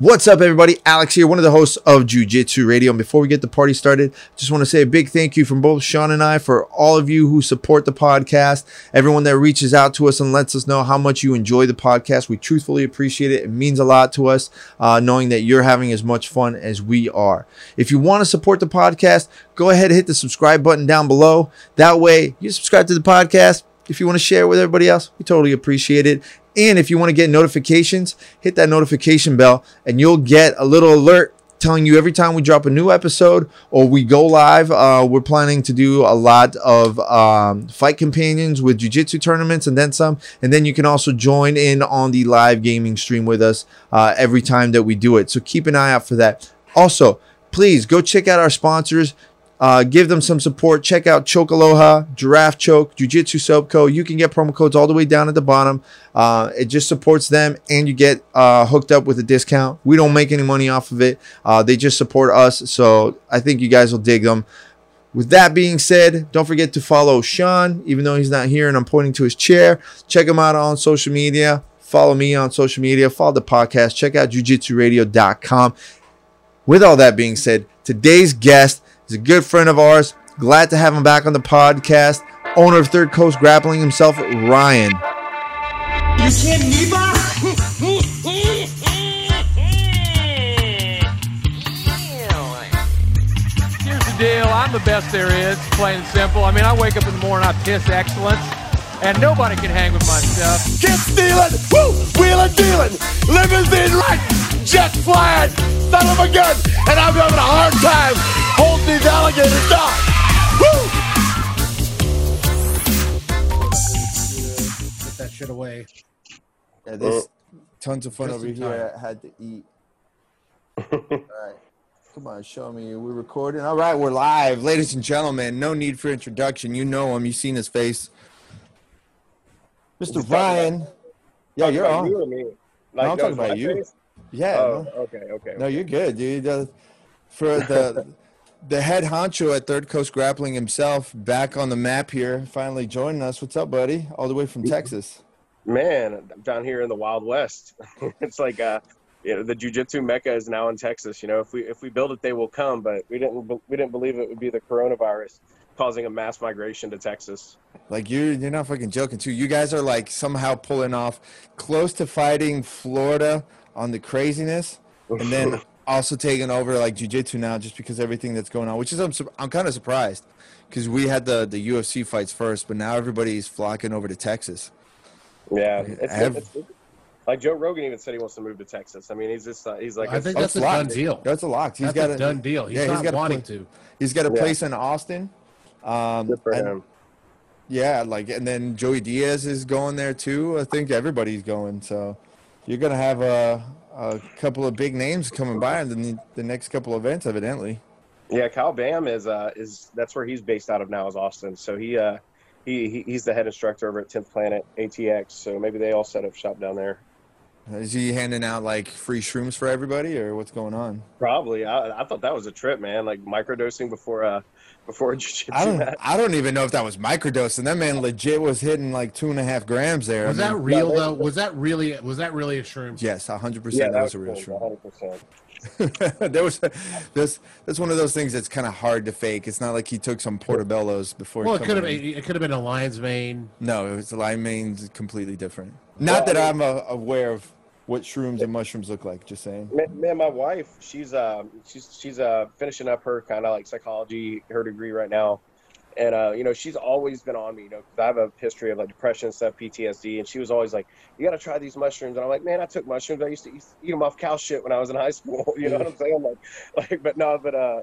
What's up, everybody? Alex here, one of the hosts of Jiu Jitsu Radio. And before we get the party started, just want to say a big thank you from both Sean and I for all of you who support the podcast, everyone that reaches out to us and lets us know how much you enjoy the podcast. We truthfully appreciate it. It means a lot to us uh, knowing that you're having as much fun as we are. If you want to support the podcast, go ahead and hit the subscribe button down below. That way, you subscribe to the podcast. If you want to share with everybody else, we totally appreciate it. And if you want to get notifications, hit that notification bell and you'll get a little alert telling you every time we drop a new episode or we go live. Uh, we're planning to do a lot of um, fight companions with jiu-jitsu tournaments and then some. And then you can also join in on the live gaming stream with us uh, every time that we do it. So keep an eye out for that. Also, please go check out our sponsors. Uh, give them some support. Check out Choke Aloha, Giraffe Choke, Jiu Jitsu Soap Co. You can get promo codes all the way down at the bottom. Uh, it just supports them, and you get uh, hooked up with a discount. We don't make any money off of it. Uh, they just support us, so I think you guys will dig them. With that being said, don't forget to follow Sean, even though he's not here and I'm pointing to his chair. Check him out on social media. Follow me on social media. Follow the podcast. Check out jujitsuradio.com. With all that being said, today's guest He's a good friend of ours. Glad to have him back on the podcast. Owner of Third Coast Grappling himself, Ryan. You can't Neba? Here's the deal. I'm the best there is, plain and simple. I mean, I wake up in the morning, I piss excellence, and nobody can hang with my stuff. Get stealing, woo, wheeling, dealing, limousine right, jet flying, son of a gun, and I'm having a hard time holding these alligators down. Woo! Put that shit away. Yeah, there's tons of fun Just over here. I had to eat. All right. Come on, show me. We're recording. All right, we're live. Ladies and gentlemen, no need for introduction. You know him. You've seen his face. Mr. Ryan. Yeah, you're on. You or me? No, I'm talking about you. face? Yeah. Oh, no. okay, okay. No, you're good, dude. Uh, for the the head honcho at Third Coast Grappling himself, back on the map here, finally joining us. What's up, buddy? All the way from Texas. Man, I'm down here in the Wild West. it's like uh, you know, the jujitsu mecca is now in Texas. You know, if we if we build it, they will come. But we didn't we didn't believe it would be the coronavirus causing a mass migration to Texas. Like you're you're not fucking joking too. You guys are like somehow pulling off close to fighting Florida on the craziness, and then also taking over like jujitsu now just because everything that's going on. Which is I'm I'm kind of surprised because we had the the UFC fights first, but now everybody's flocking over to Texas. Yeah, it's, Have- it's like Joe Rogan even said he wants to move to Texas. I mean, he's just uh, he's like I think that's it's a done locked. deal. That's a lock. He's That's got a done deal. He's yeah, he's not got wanting pla- to. He's got a Yeah. place in Austin. Um, good for and- him. Yeah, like and then Joey Diaz is going there too. I think everybody's going. So you're gonna have a, a couple of big names coming by in the, the next couple events, evidently. Yeah, Kyle Boehm is uh is that's where he's based out of now is Austin. So he uh he, he he's the head instructor over at 10th Planet ATX. So maybe they all set up shop down there. Is he handing out like free shrooms for everybody, or what's going on? Probably. I, I thought that was a trip, man. Like microdosing before uh before jiu-jitsu I don't. match. I don't even know if that was microdosing. That man legit was hitting like two and a half grams there. Was I that mean, real though? Was that really? Was that really a shroom? Yes, hundred Yeah, percent. That was a real cool, shroom. 100%. there was this. That's one of those things that's kind of hard to fake. It's not like he took some portobellos before. Well, it could have. come. It could have been a lion's mane. No, it was the lime main's completely different. Not Well, that I I'm uh, aware of what shrooms and mushrooms look like. Just saying. Man, man, my wife, she's uh, she's she's uh, finishing up her kind of like psychology, her degree right now, and uh, you know, she's always been on me, you know, 'cause I have a history of like depression and stuff, PTSD, and she was always like, "You got to try these mushrooms," and I'm like, "Man, I took mushrooms. I used to eat, eat them off cow shit when I was in high school." You know what I'm saying? Like, like, but no, but uh.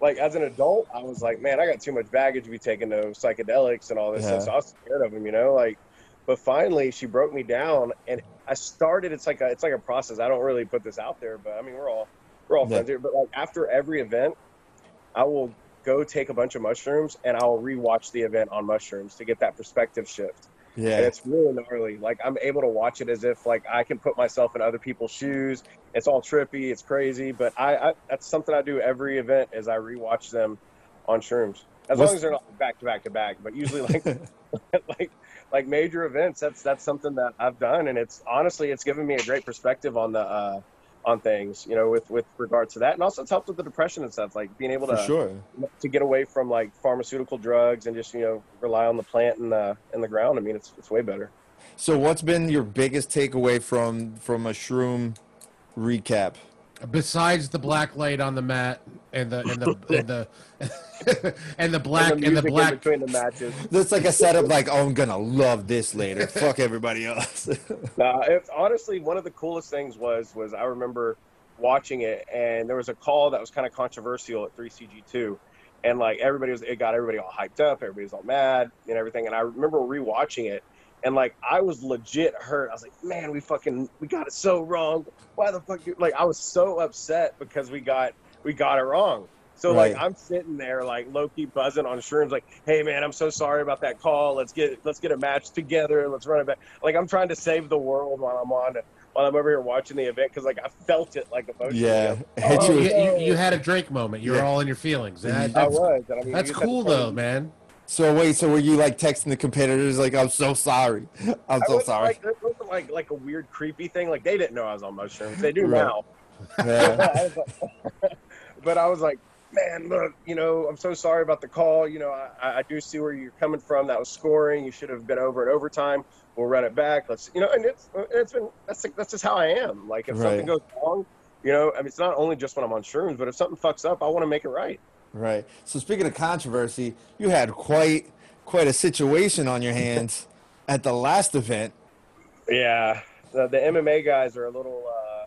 Like as an adult, I was like, man, I got too much baggage to be taking those psychedelics and all this Yeah. stuff. So I was scared of them, you know. Like, but finally, she broke me down, and I started. It's like a it's like a process. I don't really put this out there, but I mean we're all we're all Yeah. friends here. But like after every event, I will go take a bunch of mushrooms and I'll rewatch the event on mushrooms to get that perspective shift. And Yeah. it's really gnarly. Like I'm able to watch it as if like I can put myself in other people's shoes. It's all trippy. It's crazy, but I, I that's something I do every event is I rewatch them on shrooms. As What's- long as they're not back to back to back, but usually like like like major events, that's that's something that I've done, and it's honestly it's given me a great perspective on the uh, on things, you know, with with regards to that, and also it's helped with the depression and stuff, like being able For to sure. to get away from like pharmaceutical drugs and just you know rely on the plant and the and the ground. I mean, it's it's way better. So, what's been your biggest takeaway from from a shroom recap? Besides the black light on the mat and the and the and the and the black and and the, the in black between the matches. That's like a setup. Like, oh, I'm gonna love this later. Fuck everybody else. Nah, it's honestly one of the coolest things was was I remember watching it and there was a call that was kind of controversial at 3CG2 and like everybody was it got everybody all hyped up everybody was all mad and everything and I remember rewatching it and like I was legit hurt I was like man we fucking we got it so wrong why the fuck you like I was so upset because we got we got it wrong so Right. like I'm sitting there like low key buzzing on shrooms like hey man I'm so sorry about that call let's get let's get a match together let's run it back like I'm trying to save the world while I'm on while I'm over here watching the event because like I felt it like emotionally. yeah, Oh, you you, you, you had a Drake moment. You were Yeah. all in your feelings. That- I that's was. I mean, that's you just had cool though, man. So wait, so were you like texting the competitors like, I'm so sorry, I'm so sorry. Like, wasn't like like a weird creepy thing. Like they didn't know I was on mushrooms. They do Right. now. Yeah. Like- but I was like, man, look, you know, I'm so sorry about the call. You know, I, I do see where you're coming from. That was scoring. You should have been over in overtime. We'll run it back. Let's, you know, and it's it's been that's that's just how I am. Like if something goes wrong, you know, I mean, it's not only just when I'm on shrooms, but if something fucks up, I want to make it right. Right. So speaking of controversy, you had quite quite a situation on your hands at the last event. Yeah, the, the MMA guys are a little uh,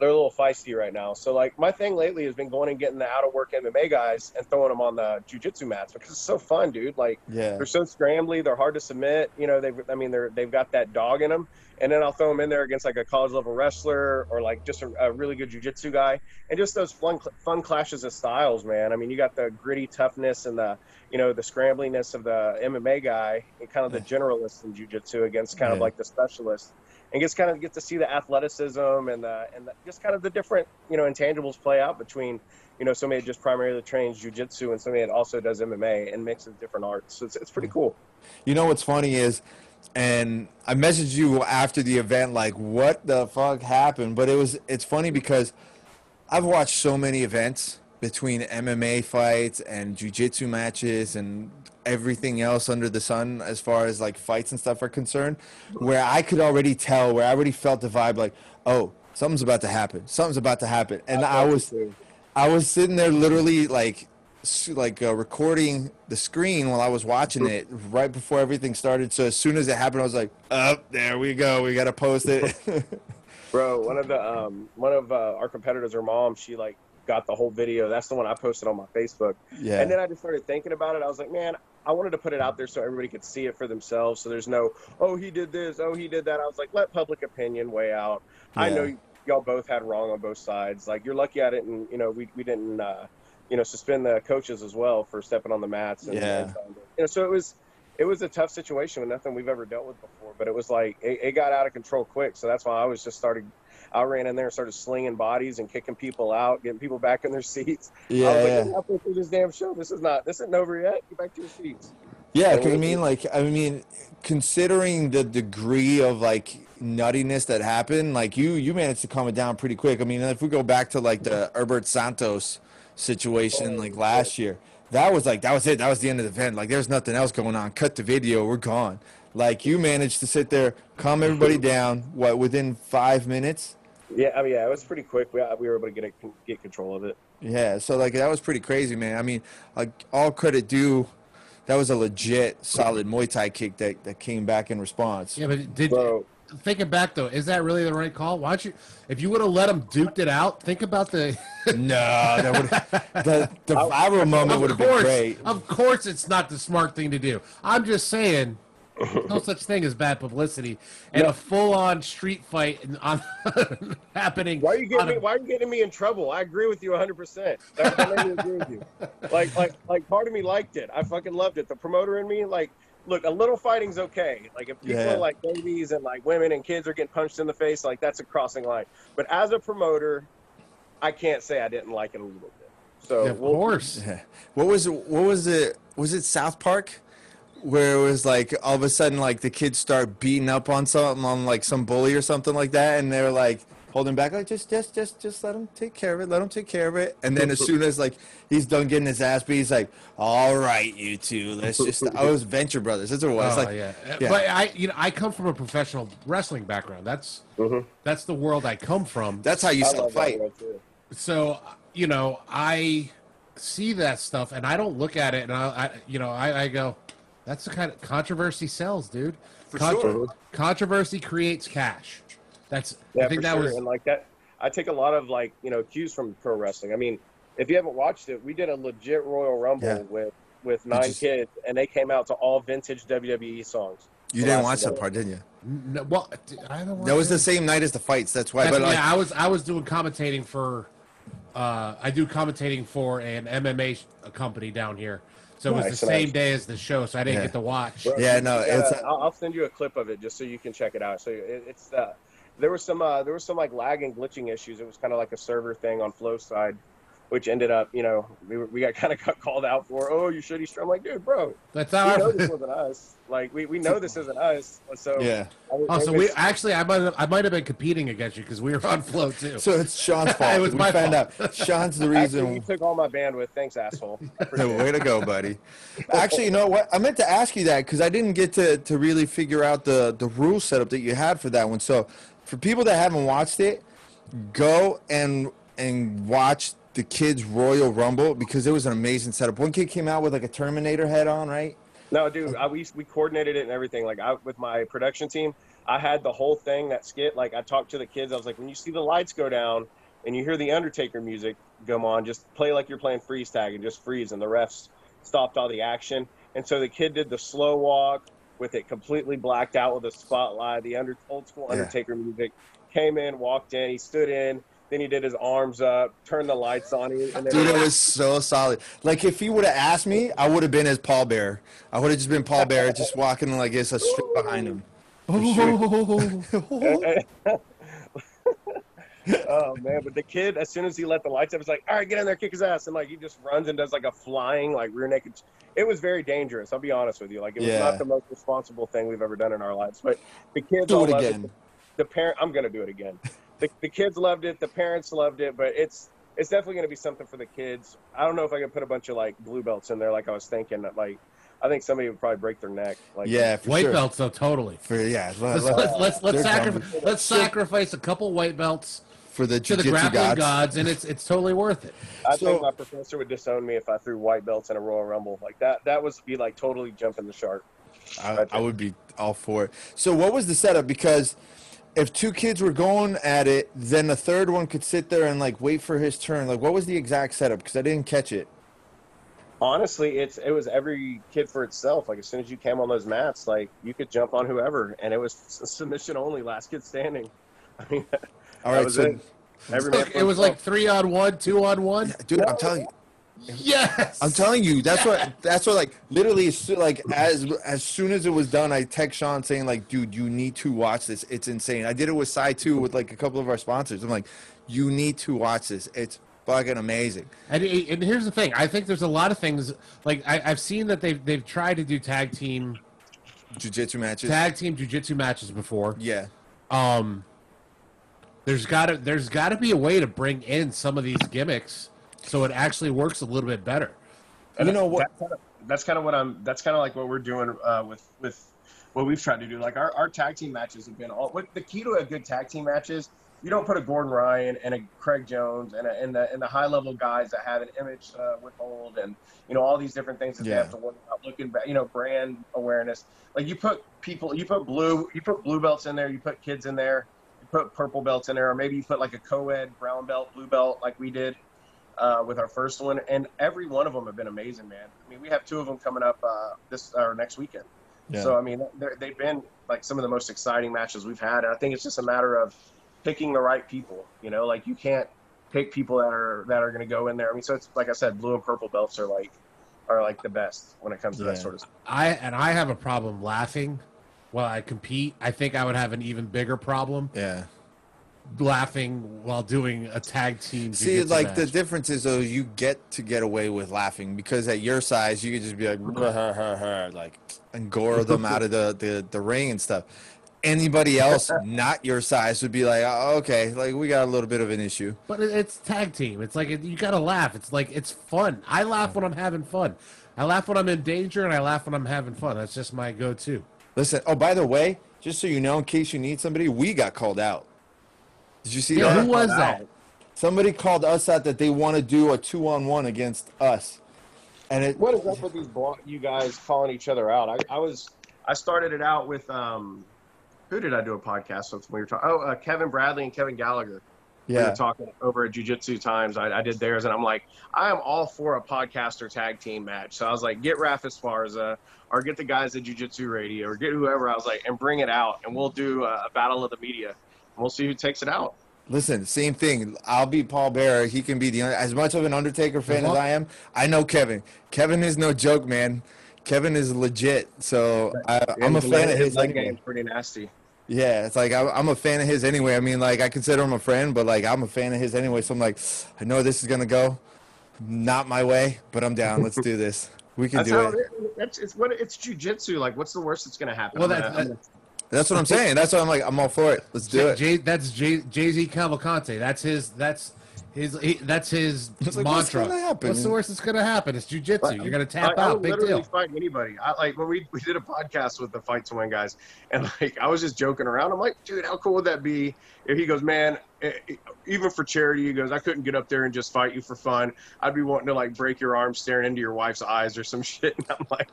they're a little feisty right now. So like my thing lately has been going and getting the out of work MMA guys and throwing them on the jujitsu mats because it's so fun, dude. Like Yeah. they're so scrambly, they're hard to submit. You know, they've I mean they're they've got that dog in them. And then I'll throw them in there against like a college level wrestler or like just a, a really good jujitsu guy, and just those fun fun clashes of styles, man. I mean, you got the gritty toughness and the you know the scrambliness of the MMA guy and kind of the generalist in jujitsu against kind of like the specialist, and just kind of get to see the athleticism and the and the, just kind of the different you know intangibles play out between you know somebody that just primarily trains jujitsu and somebody that also does MMA and mixes different arts. So it's it's pretty cool. You know what's funny is, and I messaged you after the event, like, what the fuck happened? But it was, it's funny because I've watched so many events between MMA fights and jujitsu matches and everything else under the sun as far as like fights and stuff are concerned, where I could already tell, where I already felt the vibe, like, oh, something's about to happen, something's about to happen, and I was. I was sitting there literally like like uh, recording the screen while I was watching it right before everything started. So as soon as it happened, I was like, "Up there we go. We got to post it." Bro, one of the um one of uh, our competitors, her mom, she like got the whole video. That's the one I posted on my Facebook. yeah. And then I just started thinking about it. I was like, man, I wanted to put it out there so everybody could see it for themselves. So there's no, oh, he did this, oh, he did that. I was like, let public opinion weigh out. I know y- y'all both had wrong on both sides. Like you're lucky I didn't, you know, we we didn't, uh, you know, suspend the coaches as well for stepping on the mats. And, Yeah. and you know, so it was. It was a tough situation with nothing we've ever dealt with before, but it was like it, it got out of control quick. So that's why I was just started. I ran in there and started slinging bodies and kicking people out, getting people back in their seats. Yeah, I was like, yeah. "We're halfway through this damn show. This is not. This isn't over yet. Get back to your seats. Yeah, I mean, like, I mean, considering the degree of like nuttiness that happened, like you, you managed to calm it down pretty quick. I mean, if we go back to like the Herbert Santos situation, like oh, last year, that was like that was it. That was the end of the event. Like, there's nothing else going on. Cut the video. We're gone. Like, you managed to sit there, calm everybody mm-hmm. down. What within five minutes? Yeah, I mean, yeah, it was pretty quick. We, uh, we were able to get it, get control of it. Yeah, so like that was pretty crazy, man. I mean, like all credit due, that was a legit solid Muay Thai kick that, that came back in response. Yeah, but did Bro, thinking back though, is that really the right call? Why don't you? If you would have let him duked it out, think about the. No, that would the the viral moment would have been great. of course, it's not the smart thing to do. I'm just saying. No such thing as bad publicity, and a full-on street fight in- on happening. why are you getting me? a- Why are you getting me in trouble? I agree with you 100. percent That that agree with you. Like, like, like, part of me liked it. I fucking loved it. The promoter in me, like, look, a little fighting's okay. Like, if people Yeah. are like babies and like women and kids are getting punched in the face, like that's a crossing line. But as a promoter, I can't say I didn't like it a little bit. So Yeah, of we'll- course. What was it? What was it? Was it South Park? Where it was like all of a sudden like the kids start beating up on something on like some bully or something like that, and they're like holding back, like just, just, just, just let him take care of it. Let him take care of it. And then as soon as like he's done getting his ass beat, he's like, "All right, you two, let's just." Oh, i was Venture Brothers. That's what it was. Oh, like, yeah. yeah. but I, you know, I come from a professional wrestling background. That's that's the world I come from. that's how you I sell fight. so you know, I see that stuff and I don't look at it and I, I you know, I, I go, that's the kind of controversy sells, dude. For sure. Controversy creates cash. That's Yeah, I think that sure. was and like that. I take a lot of like you know cues from pro wrestling. I mean, if you haven't watched it, we did a legit Royal Rumble Yeah. with with nine just- kids, and they came out to all vintage WWE songs. You didn't watch that part, didn't you? no, well, I haven't That was the same night as the fights. That's why. That's- but like, yeah, I was I was doing commentating for uh, I do commentating for an MMA company down here. So it was Nice, the same nice. day as the show, so I didn't Yeah. get to watch. Bro, Yeah, no, gotta- it's- I'll, I'll send you a clip of it just so you can check it out. So it, it's uh, there was some uh, there was some like lag and glitching issues. It was kind of like a server thing on Flow side, which ended up you know we, were- we got kind of got called out for. Oh, you shitty stream. I'm like, dude, bro, That's we how know this wasn't us. Like we, we know this isn't us. So yeah. I Oh, so it we actually I might have, I might have been competing against you because we were on flow too. So it's Sean's fault. It was we my found fault. out Sean's the Actually, reason. you took all my bandwidth. Thanks, asshole. I No, way to go, buddy. Actually, you know what? I meant to ask you that because I didn't get to, to really figure out the, the rule setup that you had for that one. So, for people that haven't watched it, go and and watch the kids Royal Rumble because it was an amazing setup. One kid came out with like a Terminator head on, right? No, dude, I, we we coordinated it and everything. Like I with my production team, I had the whole thing that skit. Like I talked to the kids. I was like, when you see the lights go down and you hear the Undertaker music come on, just play like you're playing freeze tag and just freeze. And the refs stopped all the action. And so the kid did the slow walk with it completely blacked out with a spotlight. The under old school Yeah. Undertaker music came in, walked in, he stood in. Then he did his arms up, turned the lights on, and then Dude, it was so solid. Like if he would have asked me, I would have been his Paul Bearer. I would have just been Paul Bearer, just walking like this, a strip behind him. oh man, but the kid, as soon as he let the lights up, he's like, "All right, get in there, kick his ass," and like he just runs and does like a flying like rear naked. It was very dangerous. I'll be honest with you. Like it was Yeah. not the most responsible thing we've ever done in our lives. But the kids Do it again. The parent, I'm gonna do it again. The, the kids loved it. The parents loved it. But it's it's definitely gonna be something for the kids. I don't know if I could put a bunch of like blue belts in there like I was thinking. Like I think somebody would probably break their neck. Like Yeah, for white sure. belts though, totally. For yeah, Let's let's let's, let's They're sacrifice dumb. let's sacrifice a couple white belts for the to the grappling gods. gods. and it's it's totally worth it. I So- think my professor would disown me if I threw white belts in a Royal Rumble. Like that, that was be like totally jumping the shark. I, I would be all for it. So what was the setup? Because if two kids were going at it, then the third one could sit there and like wait for his turn. Like what was the exact setup? Because I didn't catch it. Honestly, it's it was every kid for itself. Like as soon as you came on those mats, like you could jump on whoever, and it was submission only, last kid standing. I mean, All that right, was so it. Every man it was like three on one, two on one. dude, I'm telling you. Yes, I'm telling you, that's what that's what like literally like as as soon as it was done, I text Sean saying like, dude, you need to watch this. It's insane. I did it with Side too with like a couple of our sponsors. I'm like, you need to watch this. It's fucking amazing. And, and here's the thing: I think there's a lot of things like I, I've seen that they've they've tried to do tag team Jiu-jitsu matches. tag team jujitsu matches before. yeah. Um, there's got to there's got to be a way to bring in some of these gimmicks so it actually works a little bit better. You know what? That's kind of, that's kind of what I'm. That's kind of like what we're doing uh, with with what we've tried to do. Like our, our tag team matches have been all. What the key to a good tag team match is you don't put a Gordon Ryan and a Craig Jones and a, and the and the high level guys that have an image uh, withhold and you know all these different things that Yeah. they have to worry about looking back. You know brand awareness. Like you put people, you put blue, you put blue belts in there, you put kids in there, you put purple belts in there, or maybe you put like a co-ed brown belt, blue belt, like we did uh, with our first one, and every one of them have been amazing, man. I mean, we have two of them coming up uh, this or next weekend. Yeah. So I mean, they've been like some of the most exciting matches we've had, and I think it's just a matter of picking the right people. You know, like you can't pick people that are that are going to go in there. I mean, so it's like I said, blue and purple belts are like are like the best when it comes to Yeah. that sort of stuff. I and I have a problem laughing while I compete. I think I would have an even bigger problem Yeah. Laughing while doing a tag team. See, like the difference is though, you get to get away with laughing because at your size, you could just be like, "Bruh, huh, huh, huh," like, and gore them out of the, the, the ring and stuff. anybody else not your size would be like, oh, okay, like we got a little bit of an issue. But it's tag team. It's like you gotta laugh. It's like it's fun. I laugh when I'm having fun. I laugh when I'm in danger, and I laugh when I'm having fun. That's just my go-to. Listen, oh, by the way, just so you know, in case you need somebody, we got called out. Did you see Yeah, that? who was that? Somebody called us out that they want to do a two on one against us. And it What is up with these blo- you guys calling each other out? I, I was I started it out with um, who did I do a podcast with? when We were talking. Oh, uh, Kevin Bradley and Kevin Gallagher. We yeah. were talking over at Jiu-Jitsu Times. I, I did theirs, and I'm like, I am all for a podcaster tag team match. So I was like, get Raf Esparza, or get the guys at Jiu-Jitsu Radio, or get whoever. I was like, and bring it out, and we'll do a, a battle of the media. And we'll see who takes it out. Listen, same thing. I'll be Paul Bearer. He can be the as much of an Undertaker fan as Uh-huh. I am. I know Kevin. Kevin is no joke, man. Kevin is legit. So I, I'm a fan of his. leg Anyway. game's pretty nasty. Yeah, it's like I, I'm a fan of his anyway. I mean, like I consider him a friend, but like I'm a fan of his anyway. So I'm like, I know this is gonna go not my way, but I'm down. Let's do this. We can That's do how it. it, that's it's what it's jujitsu. Like, what's the worst that's gonna happen? Well, I'm gonna- that- That's what I'm saying. That's why I'm like, I'm all for it. Let's do it. Jay, that's JZ Cavalcante. That's his. That's his. He, that's his It's like, what's mantra. gonna happen? What's the worst that's gonna happen? It's jujitsu. You're gonna tap I, I out. would Big literally deal. fight anybody. I like when we, we did a podcast with the Fight to Win guys, and like I was just joking around. I'm like, dude, how cool would that be? If he goes, man, eh, eh, even for charity, he goes, I couldn't get up there and just fight you for fun. I'd be wanting to like break your arm, staring into your wife's eyes or some shit. And I'm like,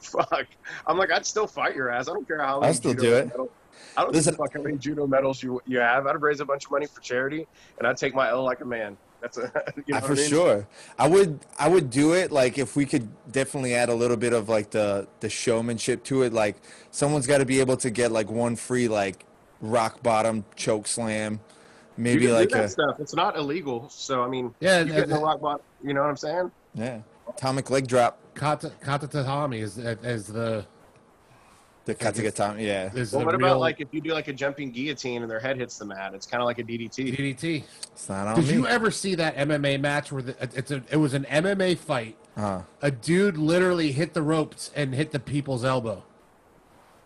fuck. I'm like, I'd still fight your ass. I don't care how. I'll still do it. medals- I don't Listen- give fuck how many judo medals you you have. I'd raise a bunch of money for charity, and I'd take my L like a man. That's a you know for I mean? sure. I would I would do it like if we could definitely add a little bit of like the the showmanship to it. Like someone's got to be able to get like one free like rock bottom choke slam, You maybe can like do that a stuff. It's not illegal. So I mean, Yeah, you get the rock bottom. You know what I'm saying? yeah atomic leg drop. Kata Kata Tatami is is the The Katsugatami, yeah. Well, the what real about like if you do like a jumping guillotine and their head hits the mat? It's kind of like a DDT. DDT. It's not on Did me. you ever see that MMA match where the, it's a it was an MMA fight? uh, A dude literally hit the ropes and hit the people's elbow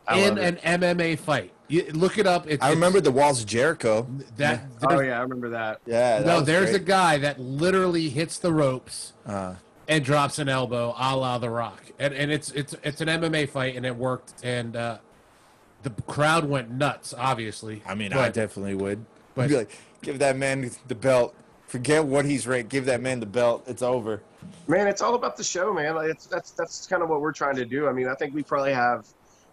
I in an. MMA fight. You, look it up. It's, I remember the walls of Jericho. that. Oh yeah, I remember that. Yeah, that no, there's great. a guy that literally hits the ropes Uh, and drops an elbow, a la The Rock, and and it's it's it's an MMA fight, and it worked, and uh, the crowd went nuts. Obviously, I mean, I definitely would. but- I'd be like, give that man the belt. Forget what he's ranked. Give that man the belt. It's over. Man, it's all about the show, man. Like, It's that's that's kind of what we're trying to do. I mean, I think we probably have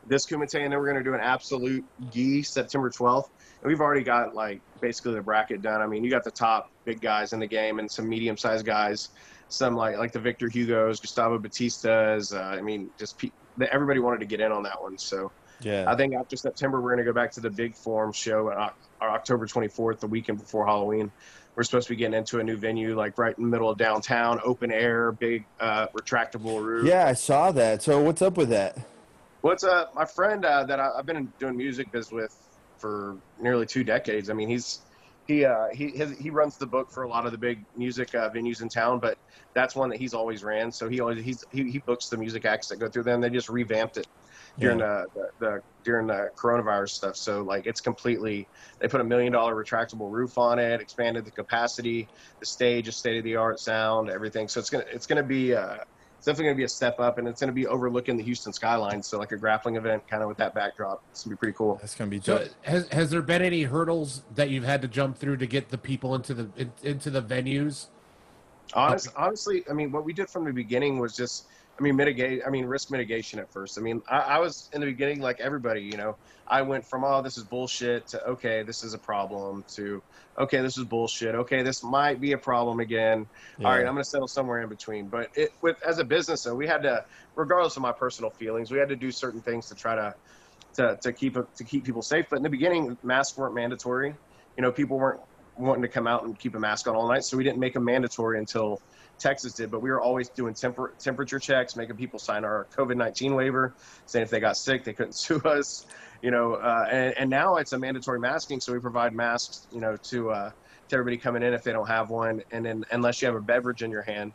this Kumite, and then we're going to do an absolute gi September 12th, and we've already got like basically the bracket done. I mean, you got the top big guys in the game and some medium sized guys, some like like the Victor Hugo's, Gustavo Batista's. Uh, I mean, just pe- everybody wanted to get in on that one, so. Yeah. I think after September, we're going to go back to the big form show on Oc- October 24th, the weekend before Halloween. We're supposed to be getting into a new venue, like right in the middle of downtown, open air, big uh, retractable roof. yeah, I saw that. So what's up with that? What's uh, my friend uh, that I, I've been doing music biz with for nearly two decades. I mean, he's he uh, he his, he runs the book for a lot of the big music uh, venues in town, but that's one that he's always ran. So he always he's he, he books the music acts that go through them. They just revamped it during the, the, the during the coronavirus stuff. So like it's completely they put a million dollar retractable roof on it, expanded the capacity, the stage is state of the art sound, everything. So it's gonna it's gonna be uh, it's definitely gonna be a step up, and it's gonna be overlooking the Houston skyline. So like a grappling event, kind of with that backdrop. It's gonna be pretty cool. That's gonna be So dope. has has there been any hurdles that you've had to jump through to get the people into the in, into the venues? Honest, honestly, I mean, what we did from the beginning was just, I mean, mitigate. I mean, risk mitigation at first. I mean, I, I was in the beginning like everybody. You know, I went from oh, this is bullshit to okay, this is a problem to okay, this is bullshit. Okay, this might be a problem again. Yeah. All right, I'm going to settle somewhere in between. But it with as a business, though, we had to, regardless of my personal feelings, we had to do certain things to try to to, to keep to keep people safe. But in the beginning, masks weren't mandatory. You know, people weren't wanting to come out and keep a mask on all night, so we didn't make them mandatory until Texas did. But we were always doing temper, temperature checks, making people sign our COVID nineteen waiver, saying if they got sick, they couldn't sue us. You know, uh, and, and now it's a mandatory masking, so we provide masks, you know, to uh, to everybody coming in if they don't have one, and then unless you have a beverage in your hand.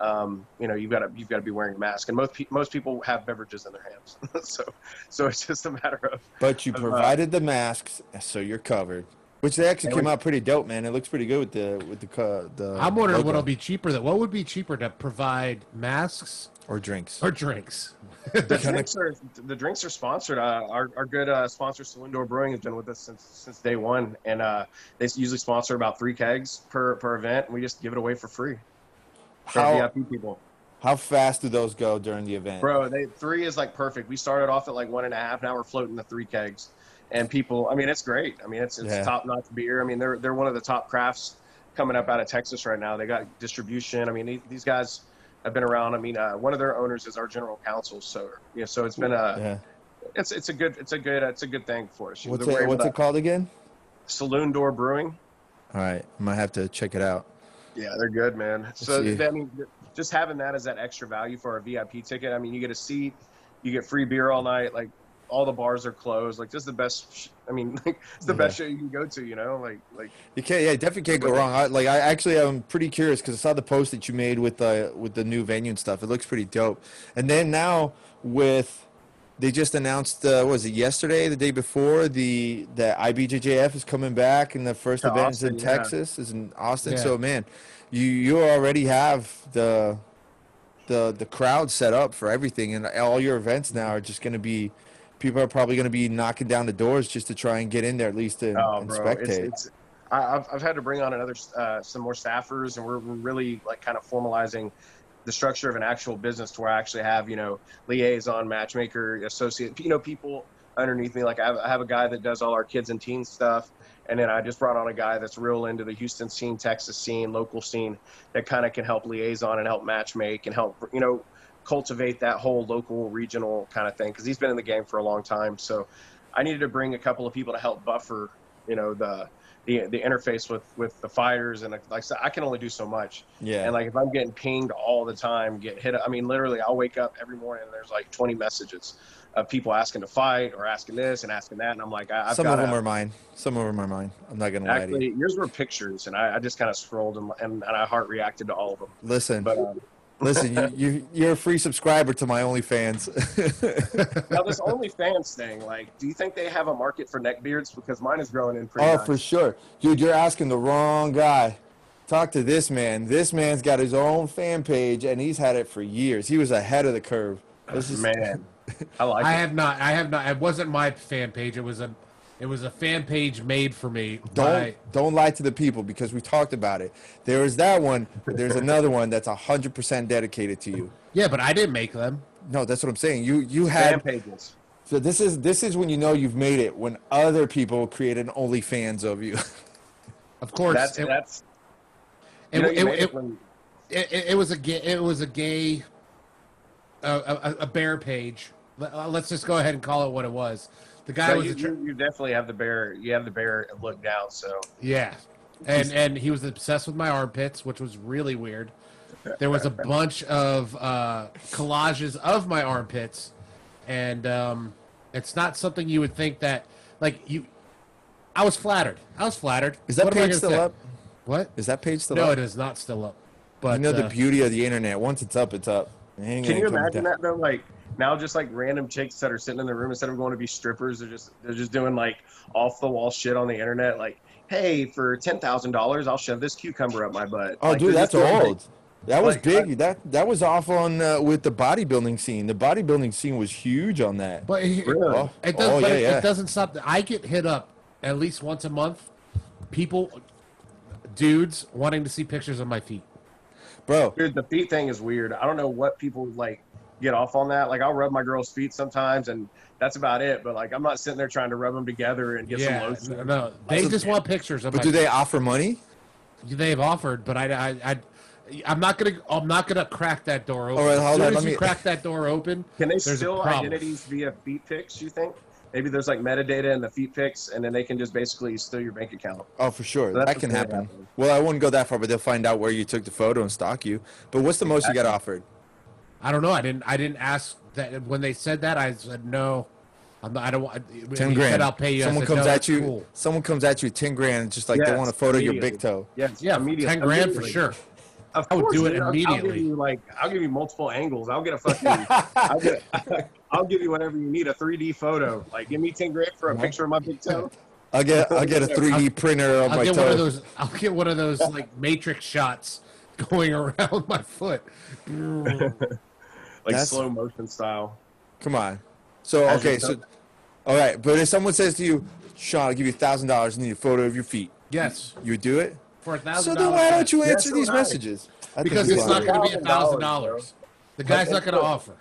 um, you know, you've got to you've got to be wearing a mask, and most pe- most people have beverages in their hands, so so it's just a matter of But you Of, uh, provided the masks, so you're covered. Which they actually And came out pretty dope, man. It looks pretty good with the with the co- the. I'm wondering logo. what'll be cheaper. That what would be cheaper to provide masks or drinks. or drinks? the drinks are the drinks are sponsored. Uh, our our good uh, sponsor Saloon Brewing has been with us since since day one, and uh, they usually sponsor about three kegs per per event. And we just give it away for free for How VIP people. how fast do those go during the event? Bro, they three is like perfect. We started off at like one and a half. Now we're floating the three kegs, and people. I mean, it's great. I mean, it's it's Yeah. top notch beer. I mean, they're they're one of the top crafts coming up out of Texas right now. They got distribution. I mean, these- guys have been around. I mean, uh, one of their owners is our general counsel. So you know, so it's been a Yeah. it's it's a good it's a good it's a good thing for us. What's it, what's it called again? Saloon Door Brewing. All right, I might have to check it out. Yeah, they're good, man. So see. I mean, just having that as that extra value for our VIP ticket. I mean, you get a seat, you get free beer all night. Like all the bars are closed. Like this is the best. sh- I mean, like, it's the best show you can go to. You know, like like You can't, yeah, definitely can't go wrong. I, like, I actually I'm pretty curious because I saw the post that you made with the with the new venue and stuff. It looks pretty dope. And then now with, they just announced, uh, what was it yesterday, the day before, the the IBJJF is coming back, and the first To event is in yeah. Texas, is in Austin. Yeah. So man, you you already have the the the crowd set up for everything, and all your events now are just going to be. People are probably going to be knocking down the doors just to try and get in there at least and, oh, and spectate. it's, it's I've I've had to bring on another uh, some more staffers, and we're, we're really like kind of formalizing the structure of an actual business to where I actually have you know liaison, matchmaker, associate, you know, people underneath me. Like I have, I have a guy that does all our kids and teens stuff, and then I just brought on a guy that's real into the Houston scene, Texas scene, local scene that kind of can help liaison and help matchmake and help you know cultivate that whole local regional kind of thing because he's been in the game for a long time. So I needed to bring a couple of people to help buffer you know the the, the interface with with the fighters and like I said, I can only do so much. yeah. And like if I'm getting pinged all the time, get hit. I mean, literally, I'll wake up every morning and there's like 20 messages of people asking to fight or asking this and asking that, and I'm like, I, I've Some of them are mine. Some of them are mine. I'm not gonna lie to actually you. yours were pictures, and I, I just kind of scrolled and, and, and I heart reacted to all of them. Listen, But um, listen, you, you you're a free subscriber to my OnlyFans. now this OnlyFans thing, like, do you think they have a market for neck beards? Because mine is growing in pretty. oh, nice. for sure, dude. You're asking the wrong guy. Talk to this man. This man's got his own fan page, and he's had it for years. He was ahead of the curve. This is man. I like I it. have not. I have not. It wasn't my fan page. It was a. It was a fan page made for me. Don't by- don't lie to the people because we talked about it. There is that one, but there's another one that's hundred percent dedicated to you. Yeah, but I didn't make them. No, that's what I'm saying. You you had fan had pages. so this is this is when you know you've made it when other people create an OnlyFans of you. Of course, That's it, that's. it, You know, it, you it- it when- it, it, it was a gay. It was a gay. Uh, a, a bear page. Uh, Let's just go ahead and call it what it was. The guy so was you, a tra- you, you definitely have the bear. You have the bear look down. So Yeah, and and he was obsessed with my armpits, which was really weird. There was a bunch of uh, collages of my armpits, and um, it's not something you would think that like you. I was flattered. I was flattered. Is that What am I page still say? up? What? Is that page still No, up? No, it is not still up. But you know the uh, beauty of the internet. Once it's up, it's up. It Can you imagine down. that though? Like now, just like random chicks that are sitting in the room instead of going to be strippers, they're just they're just doing like off the wall shit on the internet. Like, hey, for ten thousand dollars, I'll shove this cucumber up my butt. Oh, Like, dude, that's just doing, old. That was like, big. that that was off on uh, with the bodybuilding scene. The bodybuilding scene was huge on that. But it, Really? Oh, it, does, oh, but yeah, it, yeah. it doesn't stop. I get hit up at least once a month. People, dudes, wanting to see pictures of my feet. Bro, Dude, the feet thing is weird. I don't know what people like get off on that. Like, I'll rub my girl's feet sometimes, and that's about it. But like, I'm not sitting there trying to rub them together and get yeah, some lotion. no, they just want pictures of but my. do they offer money? They've offered, but I, I, I, I'm not gonna, I'm not gonna crack that door open. All right, hold as soon on, as let you me- crack that door open, Can they there's steal identities via feet pics? You think? Maybe there's like metadata in the feet pics, and then they can just basically steal your bank account. Oh, for sure. That's that can happen. happen. Well, I wouldn't go that far, but they'll find out where you took the photo and stalk you. But what's the most you got offered? I don't know. I didn't, I didn't ask that when they said that. I said no. I'm not, I don't want ten grand. Said, I'll pay you. Someone said, comes no, at you. Cool. Someone comes at you ten grand, just like they want a photo of your big toe. Yes, Yeah, immediate- ten grand for sure. Of I would do it dude. I'll- I'll give immediately. you like I'll give you multiple angles. I'll get a fucking. I'll, get, I'll give you whatever you need. A 3D photo. Like give me ten grand for a picture of my big toe. I'll get I'll get a 3D printer of I'll my get one of toe. those. I'll get one of those like matrix shots going around my foot. Like That's- slow motion style. Come on. So As okay, so all right, but if someone says to you, Sean, I'll give you a thousand dollars, and you need a photo of your feet, Yes, you would do it. for a thousand So then why don't you answer so these would messages? I Because it's not going to be a thousand $1,000, dollars. The guy's not going to offer.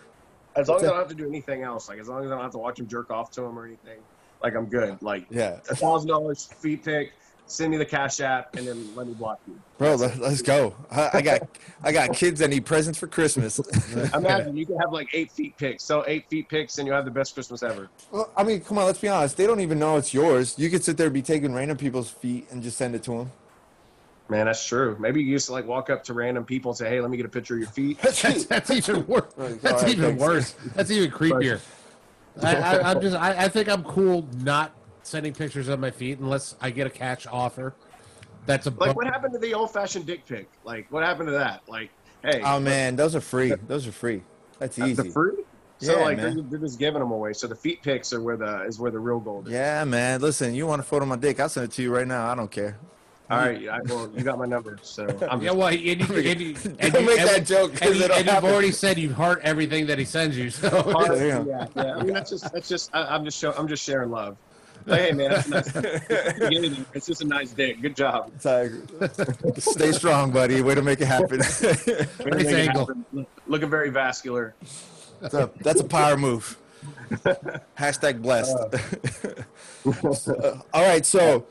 As long as I don't have to do anything else. Like as long as I don't have to watch him jerk off to him or anything. Like I'm good. Like Yeah, a thousand dollars feet pick. Send me the cash app and then let me block you. bro, let, us go. I, I got I got kids that need presents for Christmas. I imagine you can have like eight feet picks. Sell eight feet picks and you have the best Christmas ever. well, I mean, come on, let's be honest. They don't even know it's yours. You could sit there and be taking random people's feet and just send it to them. Man, that's true. Maybe you used to like walk up to random people and say, "Hey, let me get a picture of your feet." That's, that's even worse. That's even worse. That's even creepier. I, I, I'm just. I, I think I'm cool not sending pictures of my feet unless I get a cash offer. That's a Like, what happened to the old-fashioned dick pic? Like, what happened to that? Like, hey, Oh man, those are free. Those are free. That's the easy. fruit. So Yeah, like, man. they're, they're just giving them away. So the feet pics are where the is where the real gold is. Yeah, man. Listen, you want a photo of my dick? I'll send it to you right now. I don't care. All right. I, well, you got my number, so I'm Yeah, well, and you, and you, and you, Don't make that joke, 'cause And, you, it'll and you've already said you heart everything that he sends you. So Damn. yeah, yeah. I mean, that's just that's just I, I'm just show, I'm just sharing love. Like, hey man, that's nice. Beginning, it's just a nice day. Good job. Tiger. Stay strong, buddy. Way to make it happen. Nice Make it angle. happen. Looking very vascular. that's, a, that's a power move. Hashtag blessed. Uh, all right, so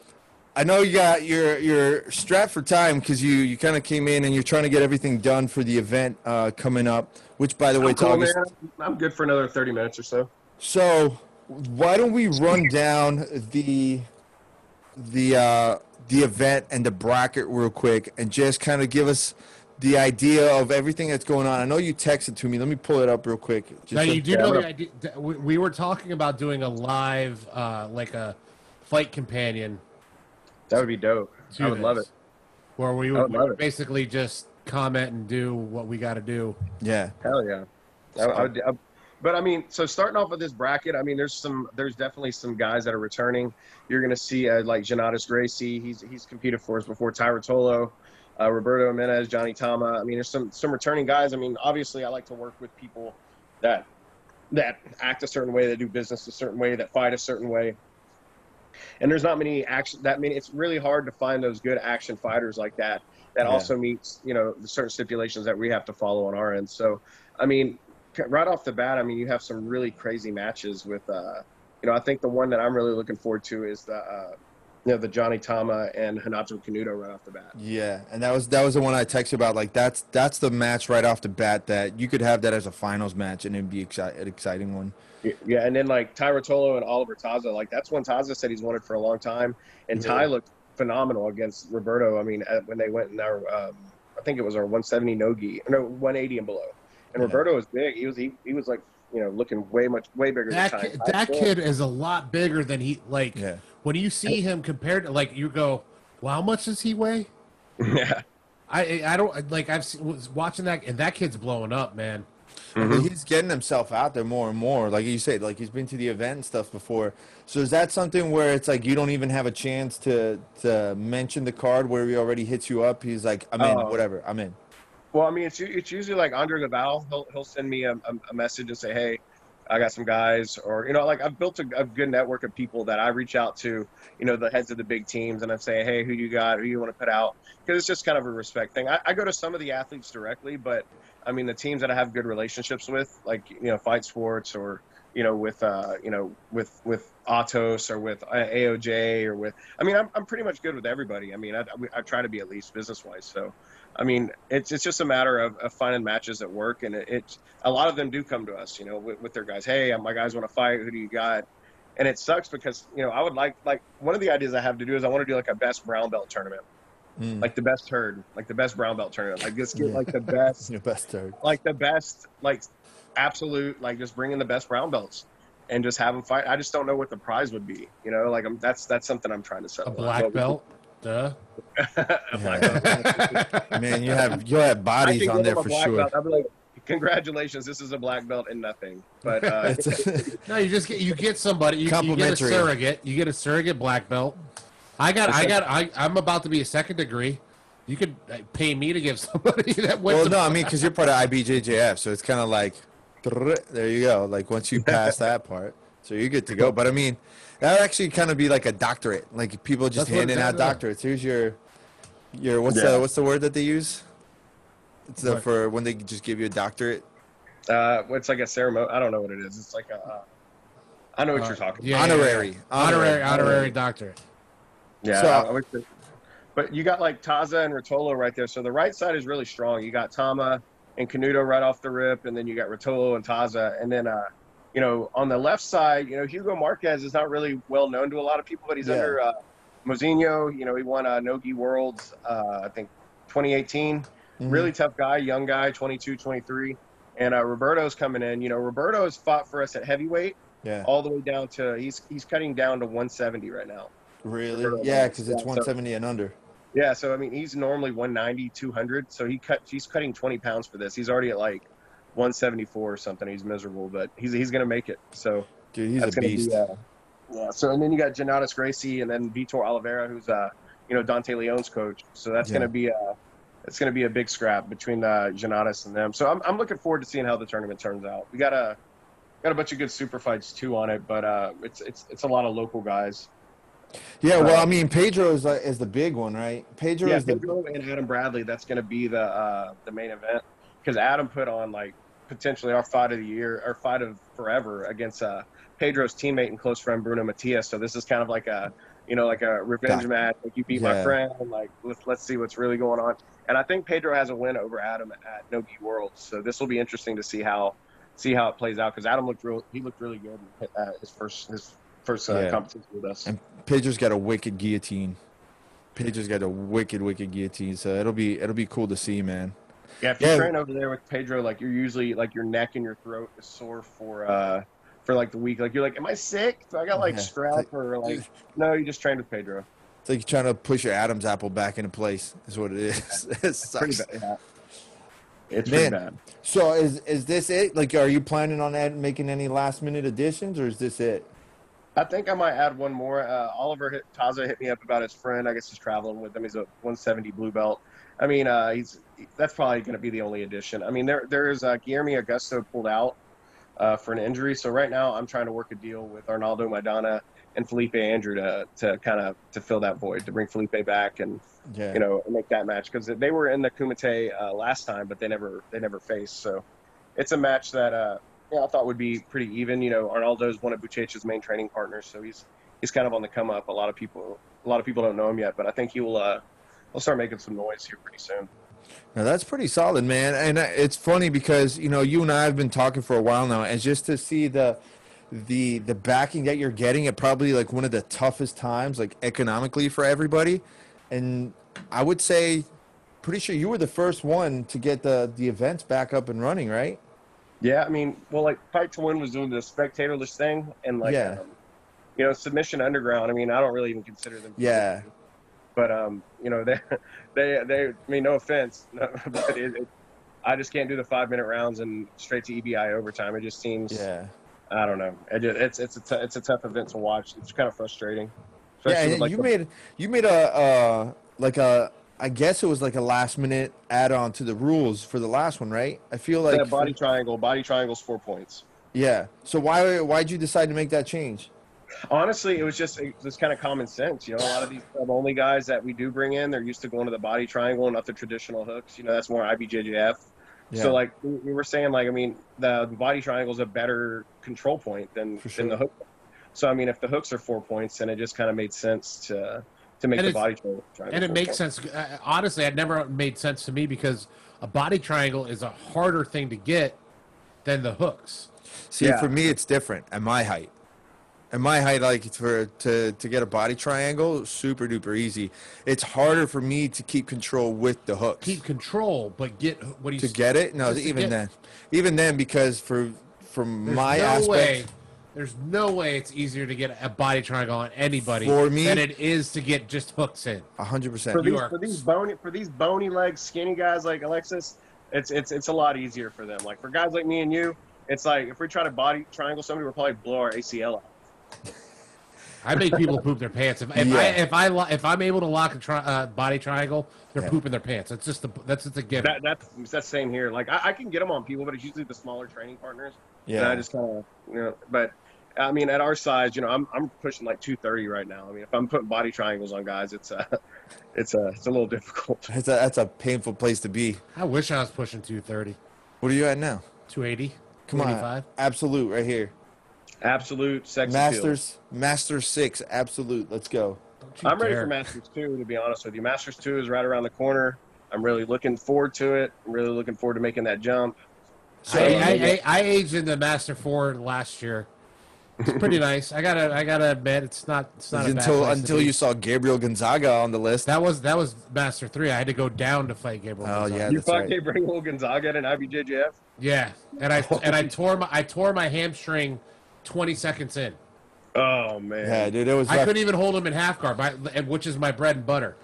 I know you got your your you're strapped for time because you you kind of came in and you're trying to get everything done for the event uh, coming up. Which, by the way, I'm cool, August. man. I'm good for another 30 minutes or so. So, why don't we run down the the uh, the event and the bracket real quick, and just kind of give us the idea of everything that's going on. I know you texted to me. Let me pull it up real quick. Just now you do know the idea. We, we were talking about doing a live, uh, like a fight companion. That would be dope. To I would love it. Where we would, would we would it. basically just comment and do what we got to do. yeah, Hell yeah. I, I would, I, but I mean, so starting off with this bracket, I mean, there's some, there's definitely some guys that are returning. You're going to see uh, like Janatis Gracie. He's he's competed for us before. Tye Ruotolo, uh, Roberto Jimenez, Johnny Tama. I mean, there's some some returning guys. I mean, obviously, I like to work with people that that act a certain way, that do business a certain way, that fight a certain way. And there's not many action that mean It's really hard to find those good action fighters like that that Yeah. also meets you know the certain stipulations that we have to follow on our end. So, I mean, right off the bat, I mean, you have some really crazy matches with, uh, you know, I think the one that I'm really looking forward to is the, uh, you know, the Johnny Tama and Renato Canuto right off the bat. yeah, and that was that was the one I texted about. Like that's that's the match right off the bat that you could have that as a finals match and it'd be exci- an exciting one. Yeah, and then like Tye Ruotolo and Oliver Taza, like that's one Taza said he's wanted for a long time, and Ty looked phenomenal against Roberto. I mean, when they went in our, um, I think it was our 170 nogi, no 180 and below, and Yeah. Roberto was big. He was he, he was like you know looking way much way bigger That than kid, that still- kid is a lot bigger than he like. Yeah. When you see him compared to like you go, well, how much does he weigh? yeah. I I don't like I've se- was watching that and that kid's blowing up, man. I mean, mm-hmm. he's getting himself out there more and more. Like you said, like he's been to the event and stuff before. So is that something where it's like you don't even have a chance to to mention the card where he already hits you up? He's like, I'm in, Oh. whatever, I'm in. Well, I mean, it's it's usually like Andre Laval. He'll he'll send me a, a, message and say, "Hey, I got some guys," or you know, like I've built a, a good network of people that I reach out to. You know, the heads of the big teams, and I'm saying, "Hey, who you got? Who you want to put out?" Because it's just kind of a respect thing. I, I go to some of the athletes directly, but I mean, the teams that I have good relationships with, like you know, Fight Sports or you know, with uh, you know, with with Atos or with uh, AOJ or with. I mean, I'm I'm pretty much good with everybody. I mean, I, I try to be at least business wise. So, I mean, it's it's just a matter of, of finding matches that work, and it, it's a lot of them do come to us, you know, with, with their guys. Hey, my guys want to fight. Who do you got? And it sucks because you know I would like like one of the ideas I have to do is I want to do like a best brown belt tournament, Mm. like the best herd, like the best brown belt tournament, like just get like the best Your best third. like the best, like absolute, like just bring in the best brown belts and just have them fight. I just don't know what the prize would be. You know, like I'm, that's that's something I'm trying to set. A settle. black But- belt. Duh. A black. Man, you have you have bodies on there a for sure. belt. I'll be like, congratulations, this is a black belt in nothing. But uh, It's- No, you just get you get somebody. You, you get a surrogate. You get a surrogate black belt. I got. I got. I, I'm about to be a second degree. You could uh, pay me to give somebody that went. well, to- no, I mean because you're part of IBJJF, so it's kind of like there you go. Like once you pass that part, so you're good to go. But I mean, that would actually kind of be like a doctorate. Like people just That's handing out doctorates. Here's your your what's Yeah. the what's the word that they use? It's the, for when they just give you a doctorate. uh, it's like a ceremony. I don't know what it is. It's like a. Uh, I know what you're talking Yeah, honorary. yeah, yeah. honorary, Honorary. honorary doctorate. Yeah, So- I- I wish but you got like Taza and Ruotolo right there. So the right side is really strong. You got Tama and Canuto right off the rip, and then you got Ruotolo and Taza, and then uh, you know, on the left side, you know, Hugo Marquez is not really well known to a lot of people, but he's Yeah. under uh, Mozinho. You know, he won uh, Nogi Worlds, uh, I think, 2018. Mhm. Really tough guy, young guy, 22, 23. And uh, Roberto's coming in. You know, Roberto has fought for us at heavyweight Yeah, all the way down to he's he's cutting down to 170 right now. really. Roberto. Yeah, because it's Yeah, so- 170 and under. Yeah, so I mean, he's normally 190, 200. So he cut. He's cutting 20 pounds for this. He's already at like 174 or something. He's miserable, but he's he's gonna make it. So Dude, he's a beast. Be, uh, yeah. So and then you got Janatis Gracie and then Vitor Oliveira, who's uh you know Dante Leon's coach. So that's Yeah. gonna be uh it's gonna be a big scrap between uh, and them. So I'm I'm looking forward to seeing how the tournament turns out. We got a got a bunch of good super fights too on it, but uh it's it's it's a lot of local guys. Yeah, well, Uh, I mean, Pedro is like, is the big one, right? Pedro yeah, is the Pedro and Adam Bradley. That's going to be the uh, the main event because Adam put on like potentially our fight of the year, our fight of forever against uh, Pedro's teammate and close friend Bruno Matias. So this is kind of like a you know like a revenge Doc- match. Like you beat my friend, like let's let's see what's really going on. And I think Pedro has a win over Adam at Nogi Worlds. So this will be interesting to see how see how it plays out because Adam looked real. He looked really good in uh, his first his first uh, Yeah. competition with us. And Pedro's got a wicked guillotine. Pedro's got a wicked, wicked guillotine. So it'll be it'll be cool to see, man. Yeah, if you Yeah. train over there with Pedro, like you're usually like your neck and your throat is sore for uh for like the week. Like you're like, am I sick? Do I got like Yeah. strep or like? No, you just trained with Pedro. It's like you're trying to push your Adam's apple back into place. Is what it is. it Pretty sucks. It's Man. pretty bad. So is is this it? Like, are you planning on add, making any last minute additions, or is this it? I think I might add one more. Uh, Oliver hit, Taza hit me up about his friend. I guess he's traveling with him. He's a 170 blue belt. I mean, uh, he's that's probably going to be the only addition. I mean, there there is uh, Guillermo Augusto pulled out uh, for an injury, so right now I'm trying to work a deal with Arnaldo Maidana and Felipe Andrew to to kind of to fill that void, to bring Felipe back and Yeah. you know make that match because they were in the Kumite uh, last time, but they never they never faced. So it's a match that uh, yeah, I thought would be pretty even. You know, Arnaldo's one of Buchecha's main training partners, so he's he's kind of on the come up. A lot of people a lot of people don't know him yet, but I think he will uh, he'll start making some noise here pretty soon. Now that's pretty solid, man. And uh, it's funny because you know you and I have been talking for a while now, and just to see the the the backing that you're getting at probably like one of the toughest times, like economically for everybody. And I would say, pretty sure you were the first one to get the the events back up and running, right? Yeah, I mean, well, like Fight to Win was doing the spectatorless thing, and like, Yeah. um, you know, Submission Underground. I mean, I don't really even consider them. Yeah. But um, you know, they, they, they. I mean, no offense, but it, it, I just can't do the five minute rounds and straight to EBI overtime. It just seems. Yeah. I don't know. It just, it's it's a t- it's a tough event to watch. It's kind of frustrating. Yeah, and like, you the- made you made a uh like a I guess it was like a last minute add on to the rules for the last one, right? I feel like that body for- triangle. Body triangle's four points. yeah. So why why'd you decide to make that change? Honestly, it was just it was kind of common sense. You know, a lot of these sub only guys that we do bring in, they're used to going to the body triangle, and not the traditional hooks. You know, that's more IBJJF. Yeah. So like we we were saying, like I mean, the body triangle is a better control point than For than the hook. So I mean, if the hooks are four points, then it just kind of made sense to to make And the body triangle. triangle And it makes points. sense. Uh, honestly, it never made sense to me because a body triangle is a harder thing to get than the hooks. See, Yeah. for me, it's different at my height. At my height, like for to to get a body triangle, super duper easy. It's harder for me to keep control with the hooks. Keep control, but get what he's to get it, no, even get- then, even then, because for from There's my no aspect, way There's no way it's easier to get a body triangle on anybody For me- than it is to get just hooks in. hundred percent. You these, are- for these bony for these bony legs, skinny guys like Alexis, it's it's it's a lot easier for them. Like for guys like me and you, it's like if we try to body triangle somebody, we'll probably blow our ACL out. I make people poop their pants. If, if Yeah. I if I lo- if I'm able to lock a tri- uh, body triangle, they're Yeah. pooping their pants. That's just the that's just a given. That that's that's the same here. Like I, I can get them on people, but it's usually the smaller training partners. And I just kind of you know, but I mean, at our size, you know, I'm I'm pushing like 230 right now. I mean, if I'm putting body triangles on guys, it's a it's uh, it's a little difficult. It's a, that's a painful place to be. I wish I was pushing 230, What are you at now? 280, Come on, 285. absolute right here. Absolute sex appeal. Masters, Master Six, absolute. Let's go. I'm ready dare. for Masters 2, to be honest with you. Masters 2 is right around the corner. I'm really looking forward to it. I'm really looking forward to making that jump. So, I, I, I, I aged in the Master Four last year. It's pretty nice. I gotta I gotta admit it's not it's not a bad until to until be. you saw Gabriel Gonzaga on the list. that was that was Master Three. I had to go down to fight Gabriel. Oh, Gonzalez. yeah. you that's fuck right. Gabriel Gonzaga and IBJJF? yeah. And I and I tore my I tore my hamstring 20 seconds in. Oh, man. yeah, dude, it was. I couldn't even hold him in half guard, my, and- which is my bread and butter.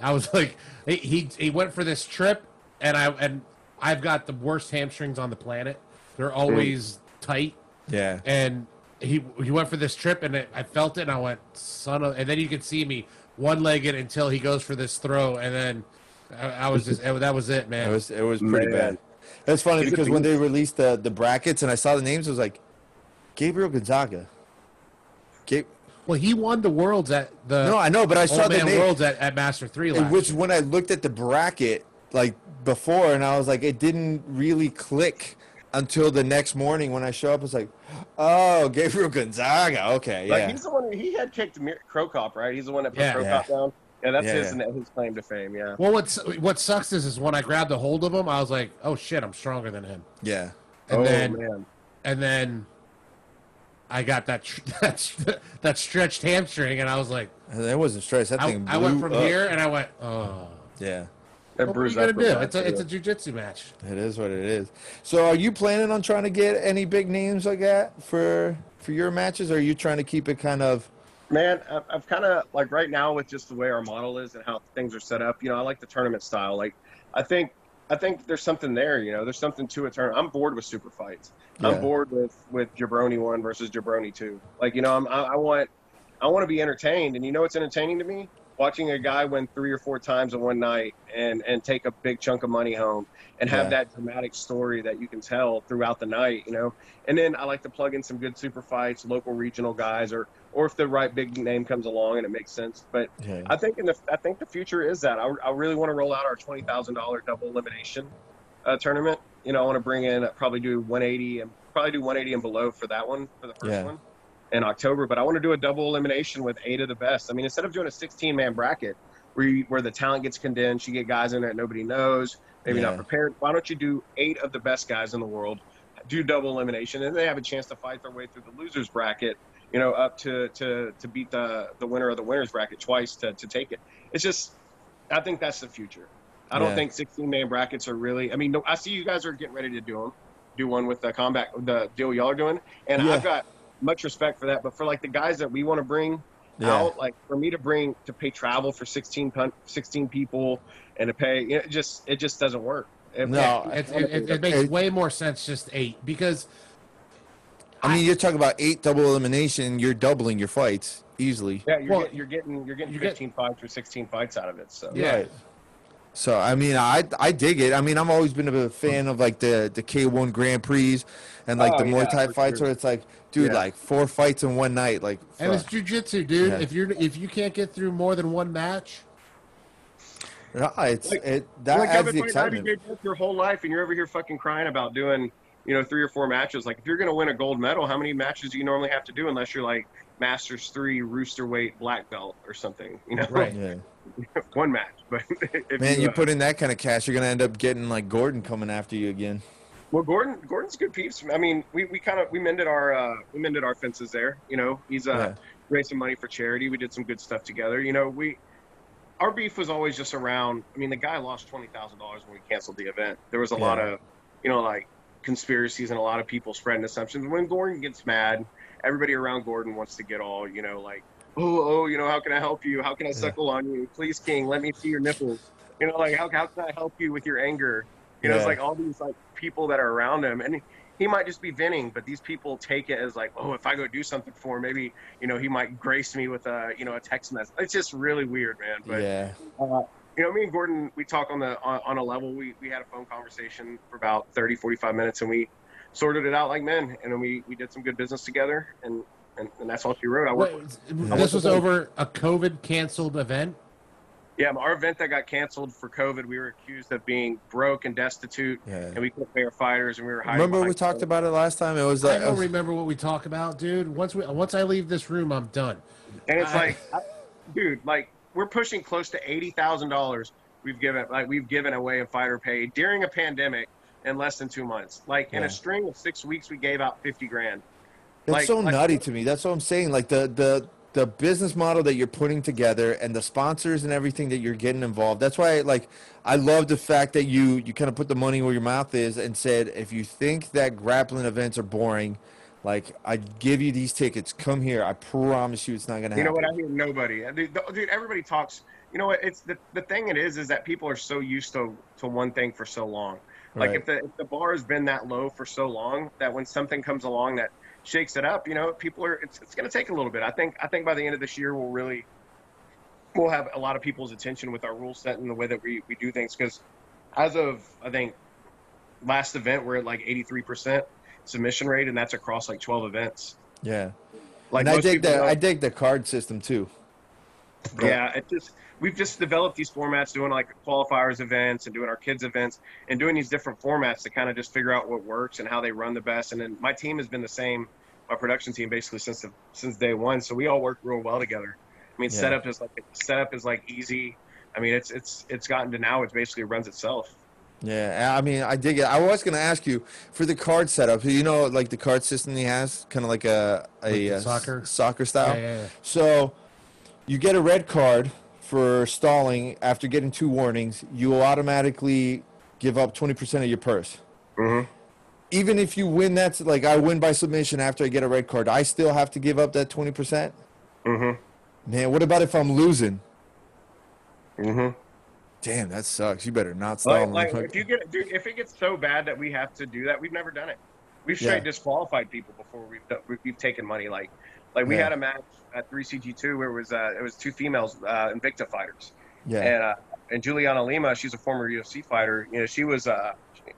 I was like, he, he he went for this trip, and I and I've got the worst hamstrings on the planet. They're mm. always tight, Yeah, and he he went for this trip, and it, I felt it, and I went, son of, and then you could see me one legged until he goes for this throw, and then I, I was just that was it, man. it was it was pretty Man. bad. It's funny He's because when they released the the brackets and I saw the names, I was like, Gabriel Gonzaga. Gabe, well, he won the worlds at the no, I know, but I saw the name. Worlds at, at Master Three last. which year. when I looked at the bracket like before, and I was like, it didn't really click until the next morning when I show up. It's like, oh, Gabriel Gonzaga. Okay, Like, yeah, he's the one who, he had kicked Mir- Cro Cop, right? He's the one that put Yeah. Cro Cop Yeah. down. Yeah, that's Yeah, his, yeah. his claim to fame, yeah. Well, what's what sucks is, is when I grabbed a hold of him, I was like, "Oh shit, I'm stronger than him." yeah. And oh, then, man. and then, I got that tr- that that stretched hamstring, and I was like, That wasn't stress. That I, thing I went blew from up. here, and I went, "Oh, Yeah. That what are you gonna up do? It's a bad, it's a jujitsu match." It is what it is. So, are you planning on trying to get any big names like that for for your matches? Or are you trying to keep it kind of? Man, I've, I've kind of like right now with just the way our model is and how things are set up. You know, I like the tournament style. Like, I think I think there's something there. You know, there's something to a tournament. I'm bored with super fights. Yeah. I'm bored with with Jabroni one versus Jabroni two. Like, you know, I'm, I, I want I want to be entertained, and you know what's entertaining to me? Watching a guy win three or four times in one night and and take a big chunk of money home and have Yeah. that dramatic story that you can tell throughout the night. You know, and then I like to plug in some good super fights, local regional guys, or or if the right big name comes along and it makes sense. But Yeah. I think in the I think the future is that I, I really want to roll out our twenty thousand dollar double elimination uh, tournament. You know, I want to bring in probably do one eighty and probably do one eighty and below for that one for the first Yeah. one in October. But I want to do a double elimination with eight of the best. I mean, instead of doing a sixteen man bracket where you, where the talent gets condensed, you get guys in there that nobody knows, maybe Yeah. not prepared. Why don't you do eight of the best guys in the world? Do double elimination, and they have a chance to fight their way through the losers bracket you know, up to to to beat the the winner of the winners bracket twice to to take it. It's just, I think that's the future. I don't Yeah. think 16 man brackets are really. I mean, no, I see you guys are getting ready to do them, do one with the combat, the deal y'all are doing, and Yeah. I've got much respect for that. But for like the guys that we want to bring Yeah. out, like for me to bring to pay travel for 16 16 people and to pay, you know, it just it just doesn't work. It- No, It, it, it, it makes way more sense just eight because I mean, you're talking about eight double elimination. You're doubling your fights easily. yeah, you're, Well, get, you're getting you're getting you get- 15 fights or 16 fights out of it. So Yeah. Right. So I mean, I I dig it. I mean, I've always been a fan of like the the K1 Grand Prix and like Oh, the Muay yeah, Thai fights sure. and it's like, dude, Yeah. like four fights in one night, like. and it's fuck. jujitsu, dude. Yeah. If you're if you can't get through more than one match, No, it's Like- it that like adds I've the excitement. IBJJF your whole life, and you're over here fucking crying about doing, you know, three or four matches. Like, if you're going to win a gold medal, how many matches do you normally have to do unless you're like Masters three, Rooster weight, black belt, or something? You know, Right. Yeah, one match. But if man, you uh, put in that kind of cash, you're gonna end up getting like Gordon coming after you again. Well, Gordon, Gordon's good peeps. I mean, we, we kind of we mended our uh, we mended our fences there. You know, he's uh, Yeah. raised some money for charity. We did some good stuff together. You know, we our beef was always just around. I mean, the guy lost twenty thousand dollars when we canceled the event. There was a lot of, you know, like conspiracies and a lot of people spreading assumptions. When Gordon gets mad, everybody around Gordon wants to get all you know like oh oh you know how can I help you? How can I suckle on you? Please, King, let me see your nipples. You know like how how can I help you with your anger? You know, Yeah. it's like all these like people that are around him, and he might just be venting, but these people take it as like, oh, if I go do something for him, maybe you know he might grace me with a you know a text message. It's just really weird, man. But yeah. uh, you know, me and Gordon, we talk on the on, on a level. We we had a phone conversation for about 30, 45 minutes, and we sorted it out like men, and then we we did some good business together, and and, and that's all she wrote. I worked. Wait, this was over a COVID canceled event. Yeah, um, our event that got canceled for COVID, we were accused of being broke and destitute, Yeah. and we couldn't pay our fighters, and we were hiding. Remember we behind- talked about it last time? It was Like, I like don't remember what we talk about, dude. Once we once I leave this room, I'm done. And it's I- like, I, dude, like we're pushing close to eighty thousand dollars. We've given like we've given away in fighter pay during a pandemic in less than two months. Like in Yeah. a string of six weeks, we gave out fifty grand. That's Like- so like- nutty to me. That's what I'm saying. Like the the the business model that you're putting together and the sponsors and everything that you're getting involved. That's why like I love the fact that you you kind of put the money where your mouth is and said if you think that grappling events are boring, like I give you these tickets. Come here. I promise you it's not going to happen. You know what? I hear nobody. Dude, dude, everybody talks. You know what? It's the the thing. It is is that people are so used to to one thing for so long. Like Right. if the if the bar has been that low for so long that when something comes along that shakes it up, you know, people are. It's it's going to take a little bit. I think I think by the end of this year we'll really we'll have a lot of people's attention with our rule set and the way that we we do things because as of I think last event we're at like eighty three percent submission rate and that's across like twelve events. yeah. Like and I dig the I dig the card system too. Yeah, it just we've just developed these formats, doing like qualifiers events and doing our kids events and doing these different formats to kind of just figure out what works and how they run the best. And then my team has been the same, my production team basically since the, since day one. So we all work real well together. I mean, Yeah. setup is like setup is like easy. I mean, it's it's it's gotten to now it basically runs itself. Yeah, I mean, I dig it. I was going to ask you for the card setup. You know, like the card system he has, kind of like a a, Like the uh, soccer? soccer style. Yeah, yeah, yeah. So you get a red card for stalling after getting two warnings. You will automatically give up twenty percent of your purse. Mhm. Even if you win, that's like I win by submission after I get a red card. I still have to give up that twenty percent. Mm-hmm. Man, what about if I'm losing? Mm-hmm. Damn, that sucks. You better not stall. Like, like if you get dude, if it gets so bad that we have to do that, we've never done it. We've straight Yeah. disqualified people before we've done, we've taken money. Like like we Yeah. had a match at 3CG2 where it was uh, it was two females uh, Invicta fighters, yeah, and uh, and Juliana Lima, she's a former UFC fighter. You know, she was uh,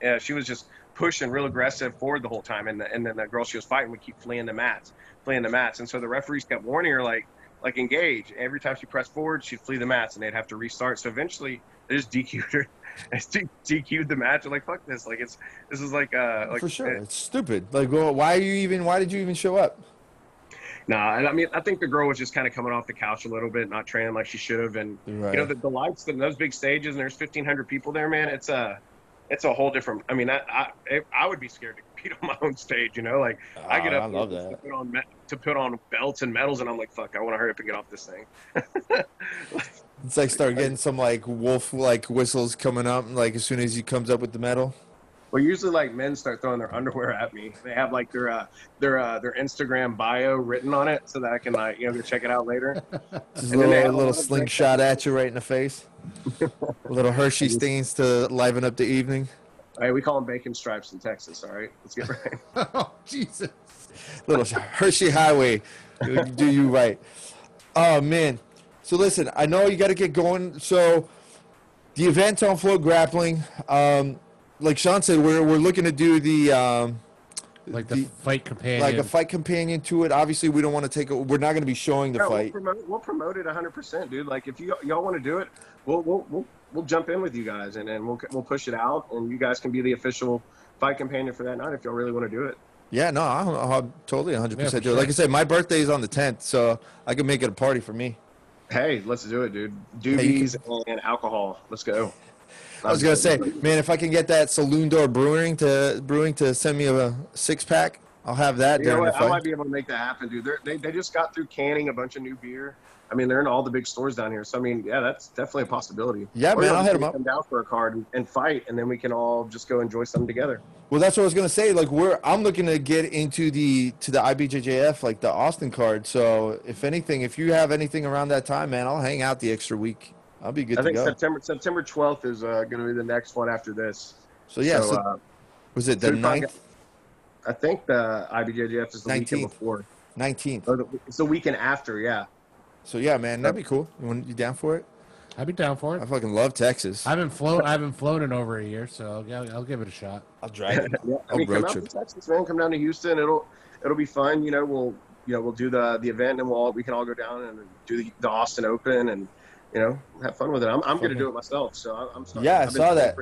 uh, she was just pushing real aggressive forward the whole time, and the, and then the girl she was fighting would keep fleeing the mats, fleeing the mats, and so the referees kept warning her like like engage. Every time she pressed forward, she'd flee the mats, and they'd have to restart. So eventually, they just DQ'd her. They DQ'd the match. They're like, "Fuck this!" Like it's this is like uh like for sure. It's stupid. Like, well, why are you even? Why did you even show up? Nah, and I mean, I think the girl was just kind of coming off the couch a little bit, not training like she should have, and Right. you know the, the lights in those big stages, and there's 1,500 people there, man. It's a, it's a whole different. I mean, I, I, I would be scared to compete on my own stage, you know. Like I get Ah, up I to put on to put on belts and medals, and I'm like, fuck, I want to hurry up and get off this thing. It's like start getting some like wolf like whistles coming up like as soon as he comes up with the medal. Well, usually like men start throwing their underwear at me. They have like their uh, their uh, their Instagram bio written on it, so that I can like you know go check it out later. Just a And then they little, have a little slingshot at you right in the face. a little Hershey stains to liven up the evening. Hey, we call them bacon stripes in Texas. All right, let's get right. oh Jesus! Little Hershey Highway. Do you right? Oh man. So listen, I know you got to get going. So the event on float grappling, um, like Sean said, we're we're looking to do the. Um, Like the, The- fight companion. like a fight companion to it. Obviously, we don't want to take. it. we're not going to be showing the No, we'll fight. promote, we'll promote it 100, percent dude. Like if you y'all want to do it, we'll we'll we'll we'll jump in with you guys, and then we'll we'll push it out, and you guys can be the official fight companion for that night if y'all really want to do it. Yeah, no, I'm, I'll totally 100 Yeah, percent for do it. Like. I said, my birthday is on the 10th, so I can make it a party for me. Hey, let's do it, dude. you Doobies and alcohol. Let's go. I was gonna say, man, if I can get that Saloon Door Brewing to Brewing to send me a six pack, I'll have that You know what? I might be able to make that happen, dude. They're, they they just got through canning a bunch of new beer. I mean, they're in all the big stores down here. So I mean, yeah, that's definitely a possibility. Yeah, Or man, I'll hit 'em up. Come down for a card and, and fight, and then we can all just go enjoy something together. Well, that's what I was gonna say. Like, we're I'm looking to get into the to the IBJJF, like the Austin card. So, if anything, if you have anything around that time, man, I'll hang out the extra week. I'll be good I to think go. September September 12th is uh, going to be the next one after this. So yeah, So, so, uh, was it the so 9th, I think the IBJJF is the 19th. weekend before. 19th? It's the weekend after, yeah. So yeah, man, that'd be cool. You, want, you down for it? I'd be down for it. I fucking love Texas. I haven't flown. I haven't flown in over a year, so I'll, I'll give it a shot. I'll drive it. Yeah, I mean, road come trip. out to Texas, man. Come down to Houston. It'll it'll be fun. You know, we'll you know we'll do the the event and we'll all, we can all go down and do the, the Austin Open and you know have fun with it. I'm, I'm going to do it myself. So I'm. I'm starting- Yeah, I saw that.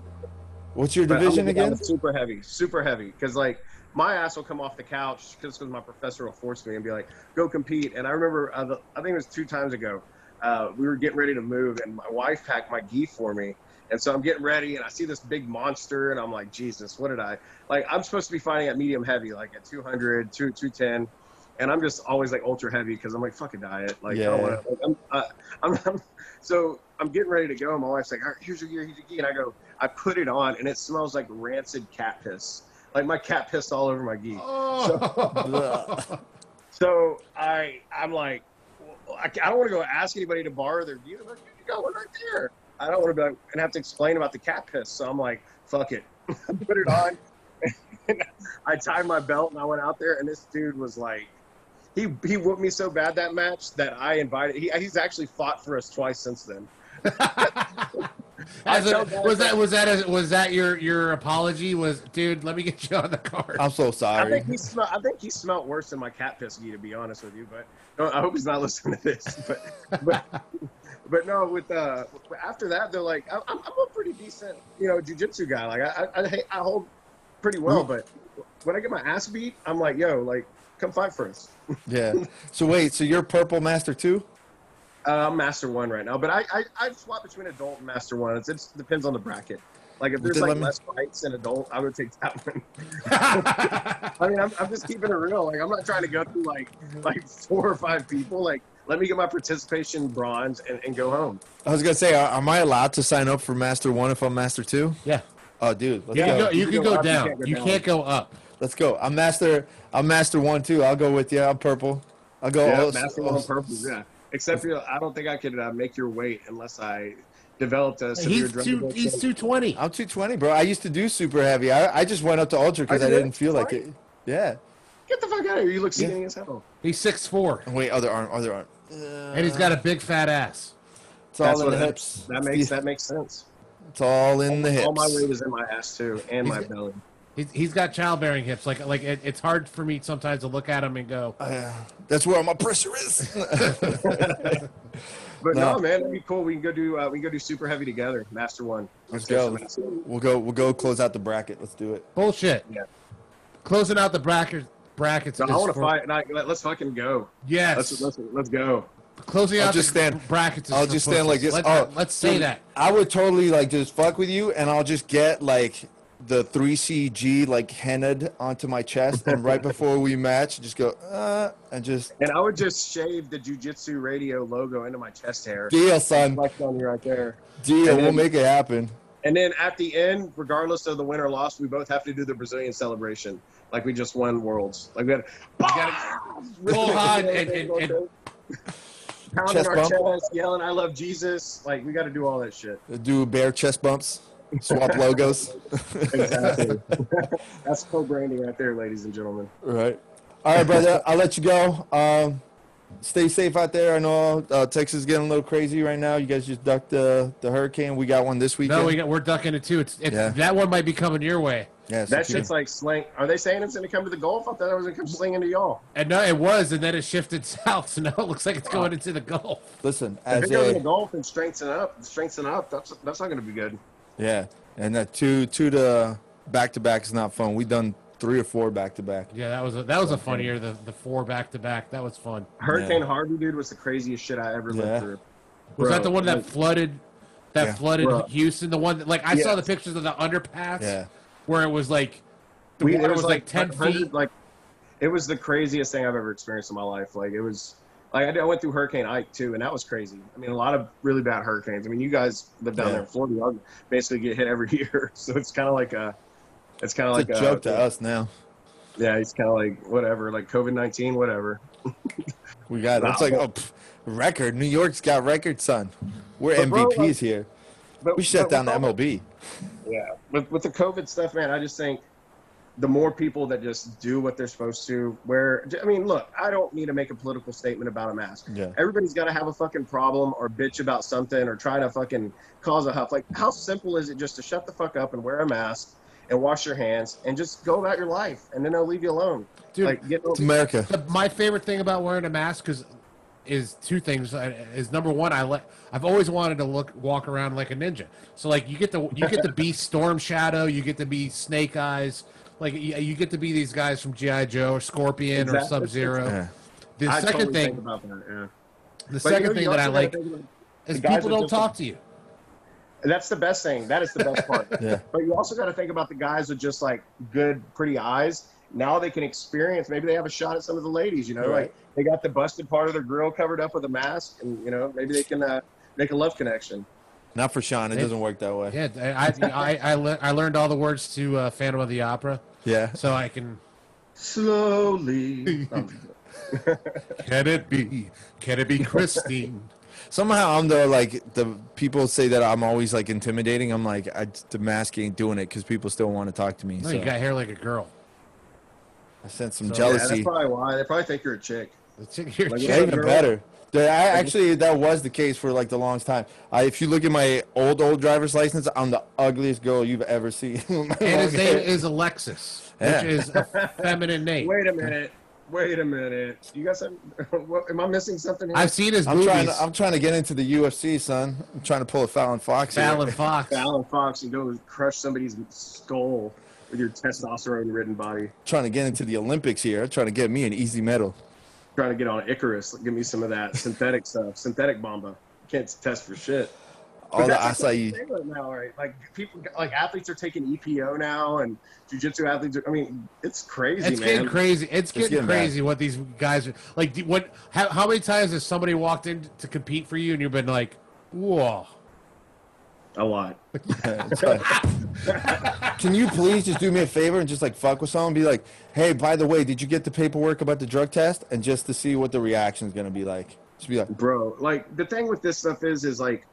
What's your division gonna go down again? Super heavy, super heavy. Because like my ass will come off the couch just because my professor will force me and be like, "Go compete." And I remember, uh, the, I think it was two times ago, uh, we were getting ready to move, and my wife packed my gi for me. And so I'm getting ready, and I see this big monster, and I'm like, Jesus, what did I like? I'm supposed to be fighting at medium heavy, like at 200, 2, 210, and I'm just always like ultra heavy because I'm like, fuck a diet, like, I don't Yeah. wanna, like I'm, uh, I'm, I'm, so I'm getting ready to go. and My wife's like, All right, here's your gear, here's your gi, and I go, I put it on, and it smells like rancid cat piss. Like my cat pissed all over my gi. Oh, So I, I'm like, well, I, I don't want to go ask anybody to borrow their gear. Like, you got one right there. I don't want to be like, and have to explain about the cat piss. So I'm like, fuck it, I put it on. And I tied my belt and I went out there, and this dude was like, he he whooped me so bad that match that I invited. He, he's actually fought for us twice since then. As a- was that that- was that a, was that your your apology? Was dude, let me get you on the card. I'm so sorry. I sorry. think he smelled. I think he smelled worse than my cat piss gi, to be honest with you. But I hope he's not listening to this. But but but no, with uh after that, they're like, I'm, I'm a pretty decent, you know, jujitsu guy. Like I I, I I hold pretty well, but when I get my ass beat, I'm like, yo, like come fight for us. Yeah. So wait, so you're purple master too? Uh, I'm master one right now, but I I, I swap between adult and master one. It's, it depends on the bracket. Like if there's Then like me- less fights in adult, I would take that one. I mean, I'm, I'm just keeping it real. Like, I'm not trying to go through like like four or five people. Like, let me get my participation bronze and, and go home. I was gonna say, are, am I allowed to sign up for master one if I'm master two? yeah, Oh, dude, let's you can go. go. You You can can go go up, you down. can't go You down. can't go up. Let's go. I'm master. I'm master one too. I'll go with you. I'm purple. I'll go. Yeah, master one, purple. Yeah, except for I don't think I could uh, make your weight unless I developed a severe He's drug two. He's two twenty. I'm 220, bro. I used to do super heavy. I, I just went up to ultra because Are I didn't feel really? like it. Yeah. Get the fuck out of here! You look skinny as hell. He's six four, Wait, other arm, other arm. and he's got a big fat ass. It's all That's in the hips. that makes that makes sense. It's all in the hips. All my weight is in my ass too, and my belly. He's, he's got childbearing hips. Like like it, it's hard for me sometimes to look at him and go, Yeah. That's where all my pressure is. But No. no, man, it'd be cool. We can go do uh, we can go do super heavy together, master one. Let's go. We'll go. We'll go close out the bracket. Let's do it. bullshit. Yeah. Closing out the bracket brackets. So I want to for- fight. And I, let, us fucking go. Yes. Let's, let's let's go. Closing I'll out just the stand- brackets. I'll for just stand like this. Let, oh, let's say dude, that. I would totally like just fuck with you, and I'll just get like the three CG like henna'd onto my chest, and right before we match, just go uh, and just And I would just shave the jujitsu radio logo into my chest hair. deal, son. Like on you right there. Deal. And We'll then- make it happen. And then at the end, regardless of the win or loss, we both have to do the Brazilian celebration, like we just won worlds. Like we had gotta pull hard and- and- and- pounding Chest our bump. chest, yelling "I love Jesus." Like we got to do all that shit. Do bear chest bumps. Swap logos. Exactly. That's co-branding right there, ladies and gentlemen. Right. All right, brother. I'll let you go. Um, stay safe out there. I know uh, Texas is getting a little crazy right now. You guys just ducked the the hurricane. We got one this weekend. No, we got, we're ducking it too. It's, it's Yeah. that one might be coming your way. yeah, so That keep- shit's like slang. Are they saying it's going to come to the Gulf? I thought it was going to come slinging to y'all. And no, it was, and then it shifted south. So now it looks like it's going into the Gulf. listen If as it goes in the Gulf and strengthens up, strengthens up, that's that's not going to be good. Yeah, and that two two to back to back is not fun. We done three or four back to back. Yeah, that was a, that was a fun year. The the four back to back. That was fun. Hurricane Yeah. Harvey, dude, was the craziest shit I ever Yeah. lived through. Was that the one that like- flooded? That Yeah. flooded Bro. Houston. The one that, like I saw the pictures of the underpass. Yeah. Where it was like the We, water it was, like ten feet. Like it was the craziest thing I've ever experienced in my life. Like it was, Like I, did, I went through Hurricane Ike too, and that was crazy. I mean, a lot of really bad hurricanes. I mean, you guys live down Yeah. there in Florida, you basically get hit every year, so it's kind of like a, it's kind of like a joke to us now. Yeah, it's kind of like whatever, like COVID nineteen, whatever. We got it's like oh pff, record. New York's got record, son. We're But bro, MVPs like- here. But We shut down the MLB. Yeah, with with the COVID stuff, man, I just think the more people that just do what they're supposed to. Where I mean, look, I don't need to make a political statement about a mask. Yeah. Everybody's got to have a fucking problem or bitch about something or try to fucking cause a huff. Like, how simple is it just to shut the fuck up and wear a mask and wash your hands and just go about your life, and then they'll leave you alone. Dude, like, get It's America. The, my favorite thing about wearing a mask is is two things. Is number one, I let I've always wanted to look walk around like a ninja. So like you get to you get to be Storm Shadow, you get to be Snake Eyes, like you, you get to be these guys from GI Joe or Scorpion or Sub Zero. Yeah. The I second totally thing, think about that. Yeah. the But, second you know, thing that I like is the guys people that don't just- talk to you. That's the best thing. That is the best part. Yeah. But you also got to think about the guys with just like good, pretty eyes. Now they can experience. Maybe they have a shot at some of the ladies. You know, Right. like they got the busted part of their grill covered up with a mask, and you know maybe they can uh, make a love connection. Not for Sean. It Hey. doesn't work that way. Yeah, I I, I, le- I learned all the words to uh, Phantom of the Opera, Yeah. so I can. Slowly. Can it be? Can it be Christine? Somehow I'm the like the people say that I'm always like intimidating. I'm like I, the mask ain't doing it because people still want to talk to me. No, so you got hair like a girl. I sense some So- yeah, that's probably why they probably think you're a chick. It's in your Like, chin. Yeah, Yeah, even better. The- I, actually, that was the case for like the longest time. I, if you look at my old old driver's license, I'm the ugliest girl you've ever seen. And his name is Alexis, Yeah. which is a feminine name. Wait a minute. Wait a minute. You guys have? What, am I missing something here? I've seen his I'm movies. trying. To, I'm trying to get into the UFC, son. I'm trying to pull a Fallon Fox. here. Fallon Fox. Alan Fox and go crush somebody's skull with your testosterone-ridden body. trying to get into the Olympics here. trying to get me an easy medal. Trying to get on Icarus. Give me some of that synthetic stuff, synthetic bomba. Can't test for shit. All the that's like acai. the right now, right? Like people, like athletes are taking EPO now, and jujitsu athletes. Are, I mean, it's crazy, It's man. getting crazy. It's getting, getting bad. crazy what these guys are like. What? How, how many times has somebody walked in to compete for you and you've been like, "Whoa"? A lot. Can you please just do me a favor and just like fuck with someone? Be like, hey, by the way, did you get the paperwork about the drug test? And just to see what the reaction is gonna be like. Just be like, bro. Like the thing with this stuff is, is like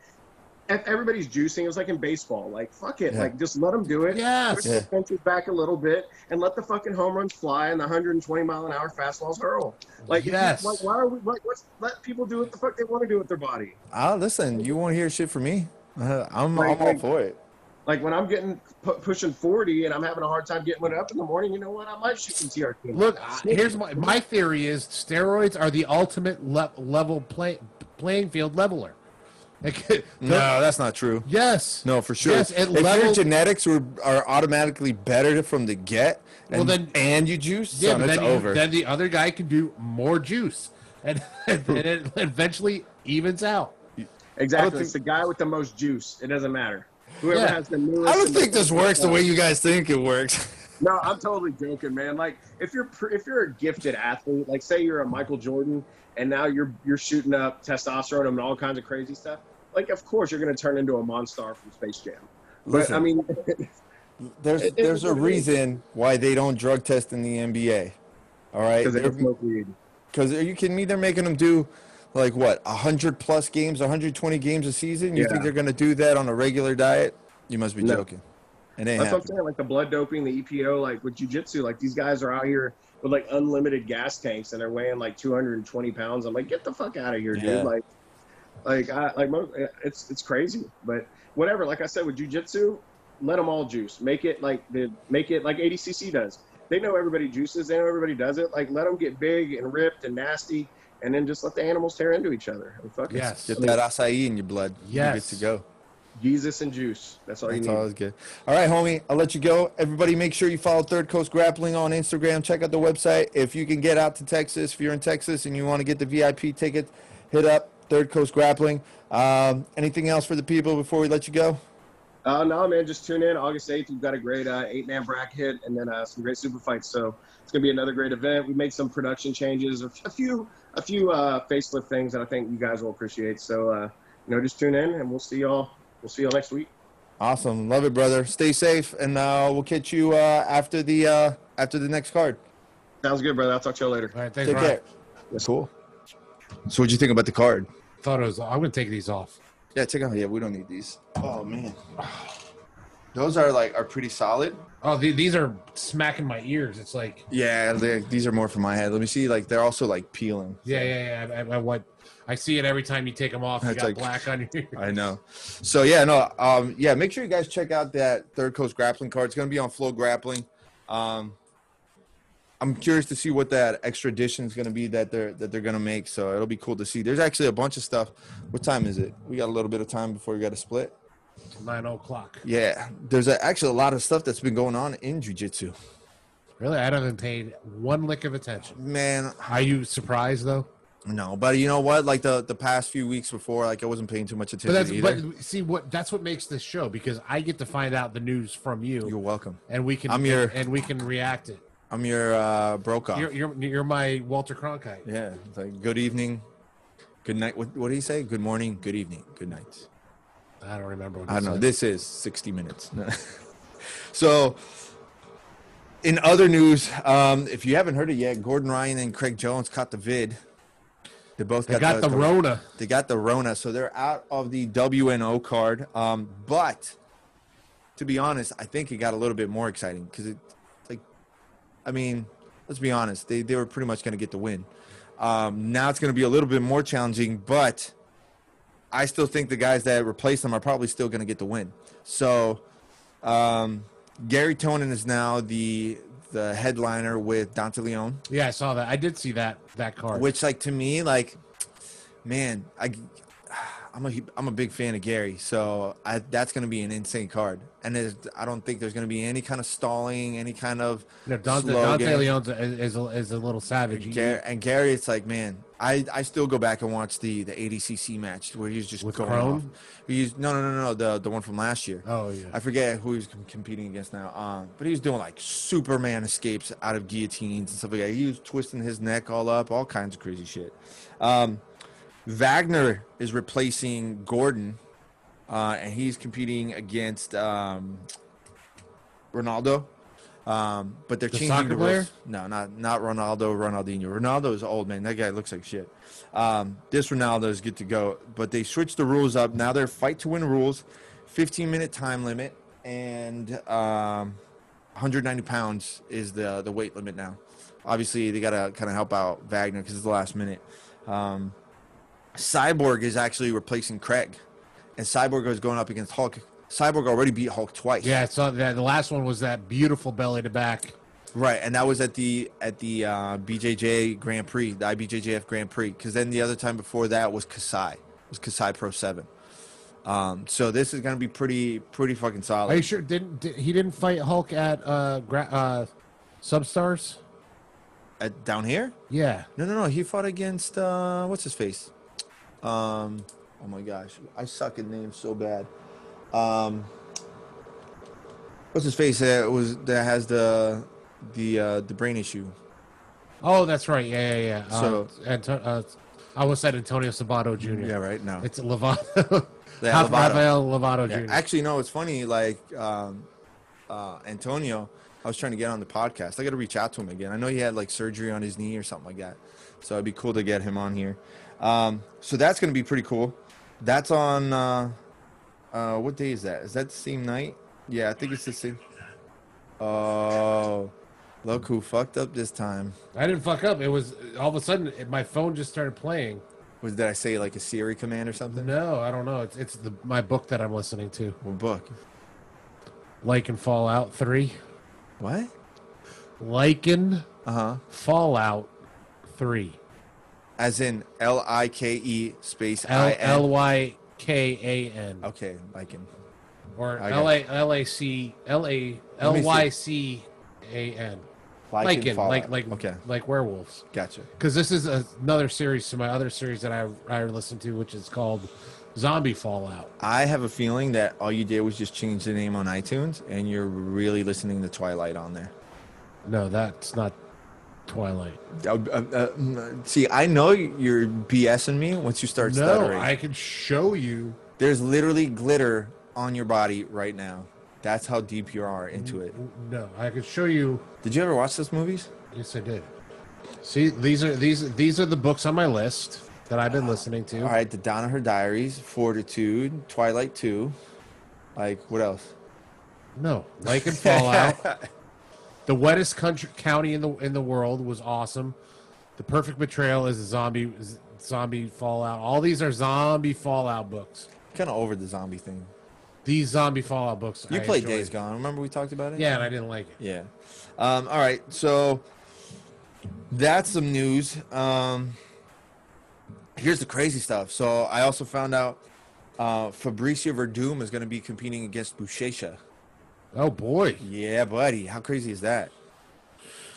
ev- everybody's juicing. It was like in baseball. Like fuck it. Yeah. Like just let them do it. Yes. Push the Yeah. fences back a little bit and let the fucking home runs fly and the 120 mile an hour fastballs hurl. Like Yes. Like why are we? Like let's let people do what the fuck they want to do with their body. ah, listen, you want to hear shit from me? Uh, I'm, Like- I'm all for it. Like when I'm getting pu- pushing 40 and I'm having a hard time getting one up in the morning, you know what? I might shoot some TRT. Look, I- here's my my theory: is steroids are the ultimate le- level play playing field leveler. Like, No, that's not true. Yes. No, for sure. Yes, it if your genetics were, are automatically better from the get, and, Well, then- and you juice, Yeah, son, but it's then, you- over. then the other guy can do more juice, and, and it eventually evens out. Exactly. think- It's the guy with the most juice. It doesn't matter. Whoever Yeah. has the newest. I don't think this works the way you guys think it works. No, I'm totally joking, man. Like if you're pr- if you're a gifted athlete, like say you're a Michael Jordan, and now you're you're shooting up testosterone and all kinds of crazy stuff. Like of course you're going to turn into a monster from Space Jam. But Listen. I mean, There's It- there's a it- reason why they don't drug test in the NBA. All right, because they smoke weed. because are you kidding me? They're making them do like what hundred plus games, 120 games a season. You Yeah. think they're gonna do that on a regular diet? You must be No. joking. Ain't That's what I'm saying. Like the blood doping, the EPO, like with jujitsu, like these guys are out here with like unlimited gas tanks and they're weighing like 220 pounds. I'm like, get the fuck out of here, Yeah. dude. Like, like, I, like it's it's crazy. But whatever. Like I said, with jujitsu, let them all juice. Make it like the make it like ADCC does. They know everybody juices. They know everybody does it. Like let them get big and ripped and nasty, and then just let the animals tear into each other. And fuck it. Yes. Get that acai in your blood. Yes. you get to go. Jesus and juice. That's all That's you need. always good. All right, homie. I'll let you go. Everybody, make sure you follow Third Coast Grappling on Instagram. Check out the website. If you can get out to Texas, if you're in Texas and you want to get the VIP ticket, hit up Third Coast Grappling. Um, anything else for the people before we let you go? Uh, no, man, just tune in. August 8th, we've got a great uh, eight man bracket and then uh, some great super fights. So it's going to be another great event. We made some production changes, a a few a few uh, facelift things that I think you guys will appreciate. So, uh, you know, just tune in and we'll see y'all. We'll see y'all next week. Awesome, love it, brother. Stay safe, and uh, we'll catch you uh, after the uh, after the next card. Sounds good, brother. I'll talk to y'all later. All right, thanks, Take Ryan. care. Cool. So, what'd you think about the card? Thought it was. I'm gonna take these off. Yeah, take out. Yeah, we don't need these. Oh man, those are like are pretty solid. Oh, the, these are smacking my ears. It's like, Yeah, these are more for my head. Let me see. Like they're also like peeling. yeah, yeah, yeah. I, I, I, what? I see it every time you take them off. You It's got like- black on your. I know. So yeah, no, um, yeah. Make sure you guys check out that Third Coast Grappling card. It's gonna be on FloGrappling. Um, I'm curious to see what that extra edition is gonna be that they're that they're gonna make. So it'll be cool to see. There's actually a bunch of stuff. What time is it? We got a little bit of time before we got to split. Nine o'clock. Yeah, there's a, actually a lot of stuff that's been going on in jujitsu. Really, I haven't paid one lick of attention. Man, Are you surprised though? no, but you know what? Like the the past few weeks before, like I wasn't paying too much But attention that's either. but see what that's what makes this show because I get to find out the news from you, You're welcome. and we can I'm your- and, we can react it. I'm your uh, broke off. You're, you're you're my Walter Cronkite. Yeah, it's like good evening, good night. What what do you say? Good morning, good evening, good night. I don't remember. What I don't know. said. This is 60 minutes. so, in other news, um, if you haven't heard it yet, Gordon Ryan and Craig Jones caught the vid. They both They got the Rona. They got the Rona, so they're out of the WNO card. Um, but to be honest, I think it got a little bit more exciting because it, like, I mean, let's be honest, they they were pretty much going to get the win. Um, now it's going to be a little bit more challenging, but I still think the guys that replace them are probably still going to get the win. So, um, Gary Tonon is now the the headliner with Dante Leon. Yeah, I saw that. I did see that that card. Which, like to me, like, man, I, I'm a I'm a big fan of Gary, so I, that's going to be an insane card. And I don't think there's going to be any kind of stalling, any kind of know, Dante, Dante a, is, a, is a little savage. He- Gary, and Gary, it's like, man, I, I still go back and watch the the ADCC match where he was just With going off. He's no, no, no, no, the the one from last year. Oh yeah. I forget who he's com- competing against now. Um, but he was doing like Superman escapes out of guillotines and stuff like that. He was twisting his neck all up, all kinds of crazy shit. Um, Wagner is replacing Gordon, uh, and he's competing against um, Ronaldo. Um, but they're The changing the rules. No, not not Ronaldo. Ronaldinho. Ronaldo is old man. That guy looks like shit. Um, this Ronaldo is good to go. But they switched the rules up. Now they're fight to win rules, 15 minute time limit, and um, 190 pounds is the the weight limit now. Obviously, they gotta kind of help out Wagner because it's the last minute. Um, Cyborg is actually replacing Craig, and Cyborg is going up against Hulk. Cyborg already beat Hulk twice. Yeah, saw that. The last one was that beautiful belly to back. Right, and that was at the at the uh, BJJ Grand Prix, the IBJJF Grand Prix. Because then the other time before that was Kasai, it was Kasai Pro Seven. Um, so this is gonna be pretty pretty fucking solid. Are you sure? Didn't did, he didn't fight Hulk at uh, gra- uh Substars? At, down here? Yeah. No, no, no. He fought against uh, what's his face? Um, oh my gosh, I suck at names so bad. Um, what's his face? That was that has the the uh, the brain issue. Oh, that's right. Yeah, yeah, yeah. So- uh, Anto- uh, I almost said Antonio Sabato Jr. Yeah, right. No, It's Lovato. Yeah, Lovato. Rafael Lovato Yeah, Jr. Actually, no, it's funny. Like um, uh, Antonio, I was trying to get on the podcast. I got to reach out to him again. I know he had like surgery on his knee or something like that, so it'd be cool to get him on here. Um, so that's gonna be pretty cool. That's on. Uh, uh, what day is that? Is that the same night? Yeah, I think it's the same. Oh, look who fucked up this time. I didn't fuck up. It was all of a sudden it, my phone just started playing. Was did I say like a Siri command or something? No, I don't know. It's it's the my book that I'm listening to. What book? Like and Fallout Three. What? Lycan Uh huh. Fallout Three. As in L I K E space L I N. L Y K A N Okay, like him. or L A L A C L A L Y C A N. Like Lycan, like like okay, like werewolves. gotcha. Because this is another series to my other series that I I listen to, which is called zombie Fallout. I have a feeling that all you did was just change the name on iTunes, and you're really listening to Twilight on there. No, that's not Twilight. Uh, uh, uh, see, I know you're BSing me once you start No, stuttering. I can show you. There's literally glitter on your body right now. That's how deep you are into it. No, I can show you. Did you ever watch those movies? Yes, I did. See, these are these these are the books on my list that I've been listening to. All right, The Dawn of Her Diaries, Fortitude, Twilight 2. Like, what else? No, Lake and Fallout. the wettest country county in the in the world was awesome. The Perfect Betrayal is a zombie is zombie Fallout. All these are zombie Fallout books. Kind of over the zombie thing. These zombie Fallout books. You I played enjoyed. Days Gone. Remember we talked about it? Yeah, and I didn't like it. Yeah. Um, all right. So that's some news. Um, here's the crazy stuff. So I also found out uh, Fabricio Werdum is going to be competing against Buchecha. Oh boy. Yeah, buddy. How crazy is that?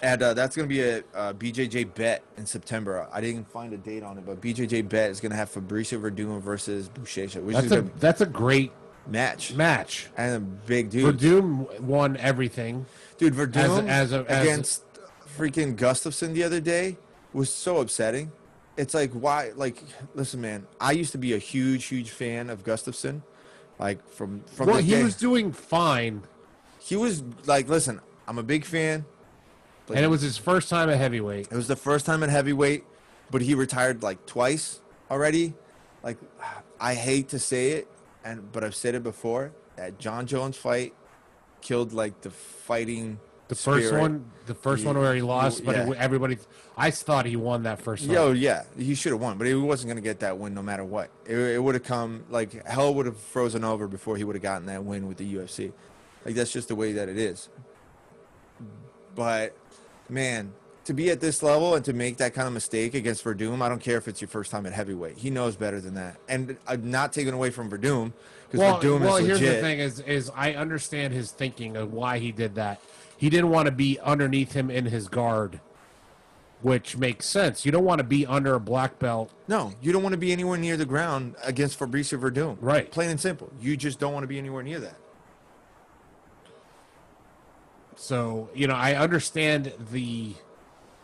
And uh, that's going to be a, uh BJJ bet in September. I didn't find a date on it, but BJJ bet is going to have Fabricio Werdum versus Buchecha, which That's is a a that's a great match match. and a big dude. Werdum won everything. Dude, Werdum As a- as a- as against freaking Gustafsson the other day was so upsetting. It's like why? Like, listen, man. I used to be a huge, huge fan of Gustafsson. Like from from Well, he day- was doing fine, he was like, listen, I'm a big fan. But and it was his first time at heavyweight. it was the first time at heavyweight, but he retired like twice already. Like, I hate to say it, and but I've said it before. That Jon Jones fight killed like the fighting. The first spirit. one, the first one where he lost, but Yeah. it, everybody, I thought he won that first one. Yo, yeah, he should have won, but he wasn't going to get that win no matter what. It, it would have come like hell would have frozen over before he would have gotten that win with the UFC. Like that's just the way that it is. But man, to be at this level and to make that kind of mistake against Werdum, I don't care if it's your first time at heavyweight. He knows better than that. And I'm not taking away from Werdum because Well, Werdum well is here's the thing: is is I understand his thinking of why he did that. He didn't want to be underneath him in his guard, which makes sense. You don't want to be under a black belt. No, you don't want to be anywhere near the ground against Fabricio Werdum. Right. Plain and simple. You just don't want to be anywhere near that. So you know, I understand the